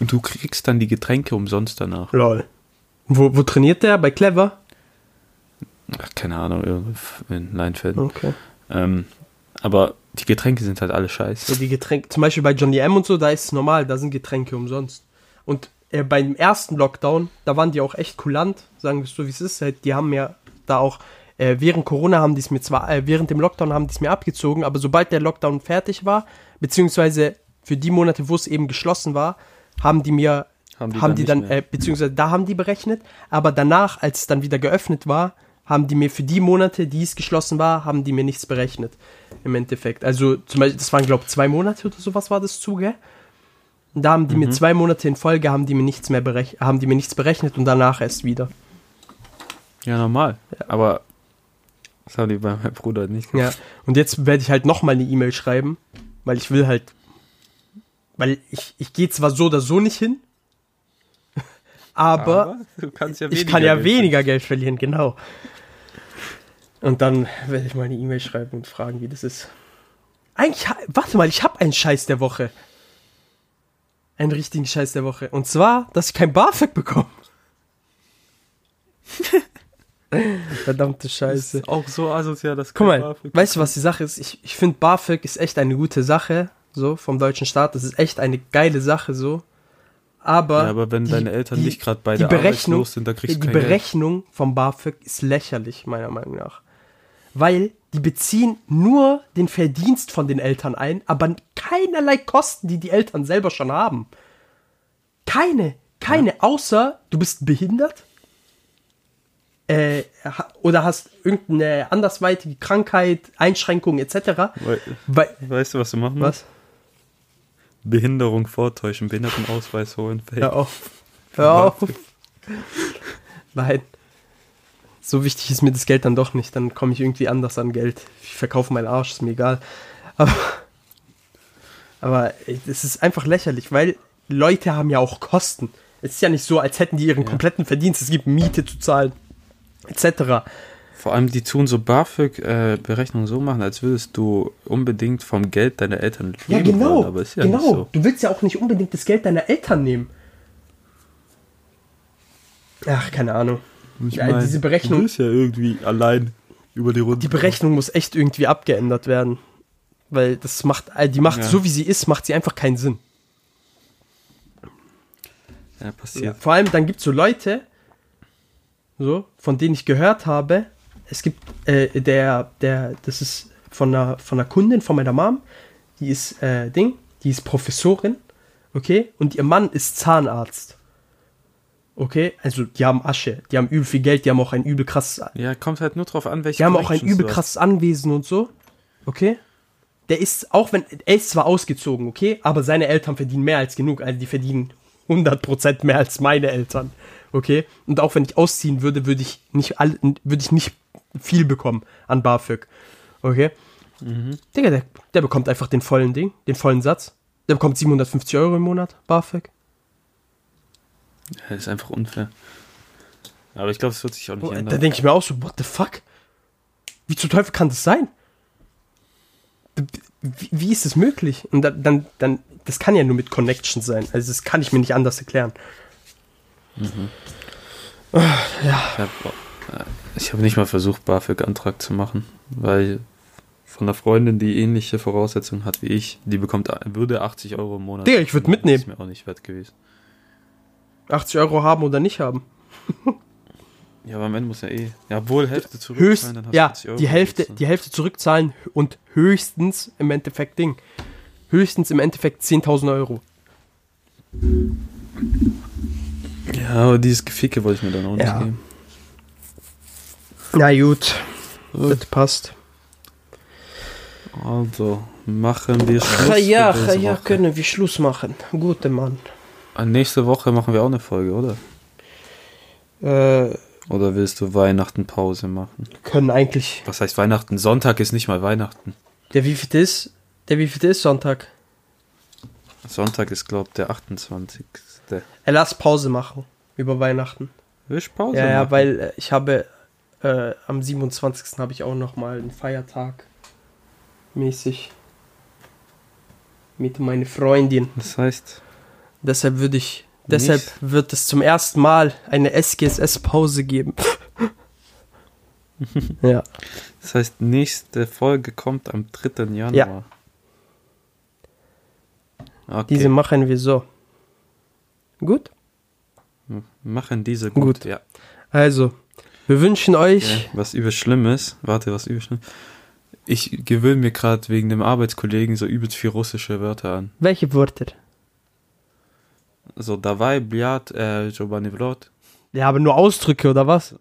S3: und du kriegst dann die Getränke umsonst danach.
S2: Lol. Wo, wo trainiert der? Bei Clever?
S3: Ach, keine Ahnung, in Leinfelden.
S2: Okay.
S3: Ähm, aber die Getränke sind halt alle scheiße.
S2: Ja, die Getränke, zum Beispiel bei Johnny M und so, da ist es normal, da sind Getränke umsonst. Und äh, beim ersten Lockdown, da waren die auch echt kulant, sagen wir so, wie es ist. Halt, Die haben ja da auch, äh, während Corona haben die es mir zwar, äh, während dem Lockdown haben die es mir abgezogen, aber sobald der Lockdown fertig war, beziehungsweise für die Monate, wo es eben geschlossen war, haben die mir,
S3: Haben
S2: haben
S3: die
S2: die,
S3: dann
S2: dann,
S3: nicht mehr.
S2: äh, beziehungsweise da haben die berechnet, aber danach, als es dann wieder geöffnet war, haben die mir für die Monate, die es geschlossen war, haben die mir nichts berechnet. Im Endeffekt. Also zum Beispiel, das waren, glaube ich, zwei Monate oder sowas war das zu, gell? Und da haben die
S3: Mhm.
S2: mir zwei Monate in Folge, haben die mir nichts mehr berechnet, haben die mir nichts berechnet und danach erst wieder.
S3: Ja, normal. Aber das haben die bei meinem Bruder nicht
S2: Ja. Und jetzt werde ich halt nochmal eine E-Mail schreiben, weil ich will halt, weil ich, ich gehe zwar so oder so nicht hin, [LAUGHS] aber,
S3: kannst ja
S2: ich kann ja weniger Geld verlieren, genau. Und dann werde ich mal eine E-Mail schreiben und fragen, wie das ist. Eigentlich, warte mal, ich habe einen Scheiß der Woche. Einen richtigen Scheiß der Woche. Und zwar, dass ich kein BAföG bekomme. [LAUGHS] [LAUGHS] Verdammte
S3: Das
S2: Scheiße.
S3: auch so asozial, das
S2: Guck mal, weißt du, was die Sache ist? Ich, ich finde BAföG ist echt eine gute Sache, so, vom deutschen Staat. Das ist echt eine geile Sache, so. Aber,
S3: Ja, aber wenn
S2: die-
S3: deine Eltern
S2: die-
S3: nicht gerade bei
S2: die
S3: der
S2: Berechnung,
S3: arbeitslos sind, dann kriegst
S2: die
S3: du Geld.
S2: Berechnung vom BAföG ist lächerlich, meiner Meinung nach. Weil die beziehen nur den Verdienst von den Eltern ein, aber keinerlei Kosten, die die Eltern selber schon haben. Keine, keine, außer du bist behindert äh, oder hast irgendeine andersweitige Krankheit, Einschränkung etc.
S3: We
S2: Weil,
S3: weißt du, was du machen musst?
S2: was?
S3: Behinderung vortäuschen, Behindertenausweis holen.
S2: Hör auf. Hör auf. [LAUGHS] Nein. So wichtig ist mir das Geld dann doch nicht. Dann komme ich irgendwie anders an Geld. Ich verkaufe meinen Arsch, ist mir egal. Aber, aber es ist einfach lächerlich, weil Leute haben ja auch Kosten. Es ist ja nicht so, als hätten die ihren kompletten Verdienst. Es gibt Miete zu zahlen, etc.
S3: Vor allem, die tun so BAföG-Berechnungen so machen, als würdest du unbedingt vom Geld deiner Eltern leben
S2: Ja, genau.
S3: wollen, aber ist ja
S2: genau.
S3: nicht so.
S2: Du willst ja auch nicht unbedingt das Geld deiner Eltern nehmen. Ach, keine Ahnung.
S3: Ich
S2: Ja, diese Berechnung-
S3: Du bist ja irgendwie allein über die Runde.
S2: Die Berechnung muss echt irgendwie abgeändert werden. Weil das macht, äh, die macht,
S3: Ja.
S2: so wie sie ist, macht sie einfach keinen Sinn.
S3: Ja, passiert.
S2: Vor allem, dann gibt es so Leute, so, von denen ich gehört habe, es gibt, äh, der, der, das ist von einer, von einer Kundin von meiner Mom, die ist, äh, Ding, die ist Professorin, okay, und ihr Mann ist Zahnarzt. Okay, also die haben Asche, die haben übel viel Geld, die haben auch ein übel krasses
S3: Ja, kommt halt nur drauf an, welche
S2: Die haben auch ein übel krasses Anwesen und so. Okay? Der ist, auch wenn, er ist zwar ausgezogen, okay, aber seine Eltern verdienen mehr als genug. Also die verdienen 100% mehr als meine Eltern. Okay? Und auch wenn ich ausziehen würde, würde ich nicht, all, würde ich nicht viel bekommen an BAföG. Okay?
S3: Mhm.
S2: Digga, der, der bekommt einfach den vollen Ding, den vollen Satz. Der bekommt 750 Euro im Monat, BAföG.
S3: Ja, ist einfach unfair. Aber ich glaube, es wird sich auch nicht
S2: Da
S3: ändern.
S2: denke ich mir auch so, what the fuck? Wie zum Teufel kann das sein? Wie, wie ist das möglich? Und dann, dann, dann, das kann ja nur mit Connection sein. Also das kann ich mir nicht anders erklären.
S3: Ich habe ich hab nicht mal versucht, BAföG-Antrag zu machen, weil von einer Freundin, die ähnliche Voraussetzungen hat wie ich, die bekommt, würde 80 Euro im Monat.
S2: Digga, ich würd
S3: bekommen.
S2: mitnehmen.
S3: Ist mir auch nicht wert gewesen.
S2: 80 Euro haben oder nicht haben. [LAUGHS]
S3: Ja, aber am Ende muss ja eh. Ja, wohl Hälfte zurück.
S2: Höchst,
S3: dann hast
S2: ja,
S3: 80 Euro
S2: die Hälfte,
S3: ne?
S2: die Hälfte zurückzahlen und höchstens im Endeffekt Ding. Höchstens im Endeffekt 10.000 Euro.
S3: Ja, aber dieses Geficke wollte ich mir dann auch nicht
S2: Ja.
S3: geben.
S2: Na gut, das passt.
S3: Also, machen wir Schluss.
S2: Ja, ja, ja, können wir Schluss machen. Gute Mann.
S3: Nächste Woche machen wir auch eine Folge, oder?
S2: Äh,
S3: Oder willst du Weihnachten Pause machen?
S2: können eigentlich.
S3: Was heißt Weihnachten? Sonntag ist nicht mal Weihnachten.
S2: Der wievielte ist? Der wievielte ist Sonntag?
S3: Sonntag ist, glaub der 28.
S2: Er lass Pause machen über Weihnachten.
S3: Willst du Pause
S2: ja, ja,
S3: machen?
S2: weil äh, ich habe äh, am 27. habe ich auch noch mal einen Feiertag mäßig mit meiner Freundin.
S3: Das heißt,
S2: Deshalb würde ich deshalb
S3: Nicht-
S2: wird es zum ersten Mal eine SGSS Pause geben. [LAUGHS] ja,
S3: das heißt, nächste Folge kommt am 3. Januar.
S2: Ja.
S3: Okay.
S2: diese machen wir so. Gut?
S3: Machen diese gut,
S2: gut.
S3: ja.
S2: Also, wir wünschen euch.
S3: Ja, was übel Schlimmes. Warte, was übel Schlimmes. Ich gewöhne mir gerade wegen dem Arbeitskollegen so übelst viel russische Wörter an.
S2: Welche Wörter?
S3: So, dabei, Bliat, äh, Jobanivlot.
S2: Ja, aber nur Ausdrücke oder was?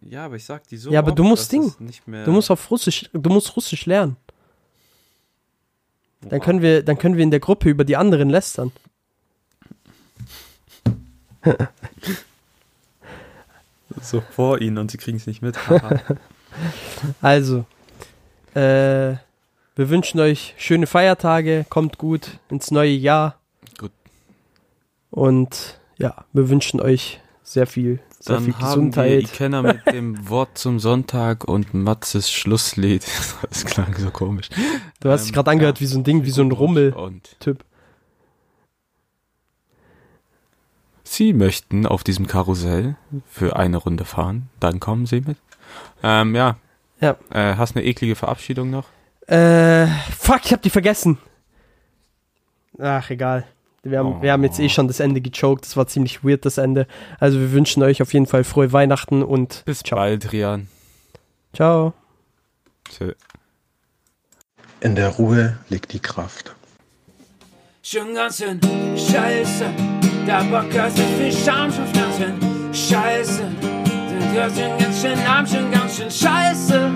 S3: Ja, aber ich sag die so.
S2: Ja, aber
S3: oft,
S2: du musst Ding. Du musst auf Russisch, du musst Russisch lernen. Dann können wir, dann können wir in der Gruppe über die anderen lästern. [LAUGHS]
S3: so vor ihnen und sie kriegen es nicht mit. [LAUGHS]
S2: Also, äh, wir wünschen euch schöne Feiertage, kommt gut ins neue Jahr.
S3: Gut.
S2: Und ja, wir wünschen euch sehr viel, sehr viel
S3: Dann haben wir
S2: Gesundheit.
S3: Ikenna mit dem [LAUGHS] Wort zum Sonntag und Matzes Schlusslied. Das klang so komisch.
S2: Du hast dich
S3: Ähm,
S2: gerade angehört
S3: ja.
S2: wie so ein Ding, wie so ein Rummel-Typ.
S3: Und Sie möchten auf diesem Karussell für eine Runde fahren, dann kommen Sie mit. Ähm, ja.
S2: Ja.
S3: Äh, hast eine eklige Verabschiedung noch?
S2: Äh, fuck, ich hab die vergessen. Ach, egal. Wir haben, wir haben jetzt eh schon das Ende gechoked. Das war ziemlich weird, das Ende. Also wir wünschen euch auf jeden Fall frohe Weihnachten und
S3: Bis
S2: ciao.
S3: bald, Rian.
S2: Ciao.
S3: Tschö.
S4: In der Ruhe liegt die Kraft.
S1: Schon ganz schön scheiße. Der hat so viel Scham, schon ganz schön scheiße. Den hört schon ganz schön arm, schon ganz schön scheiße.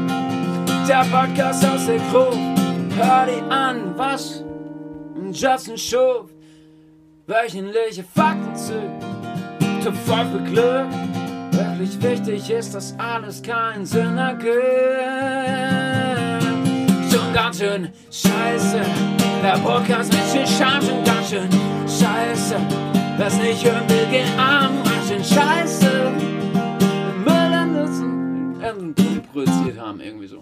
S1: Der Podcast aus der Crew, hör die an, was? Justin Schuf, wöchentliche Fakten zu. Top 5 beglückt. Wirklich wichtig ist, dass alles keinen Sinn ergibt schon ganz schön scheiße. Der Podcast mit viel Scham schon ganz schön scheiße. Wer's nicht hören will, geh arm, schön scheiße. Müll an Nutzen, irgendwie produziert haben, irgendwie so.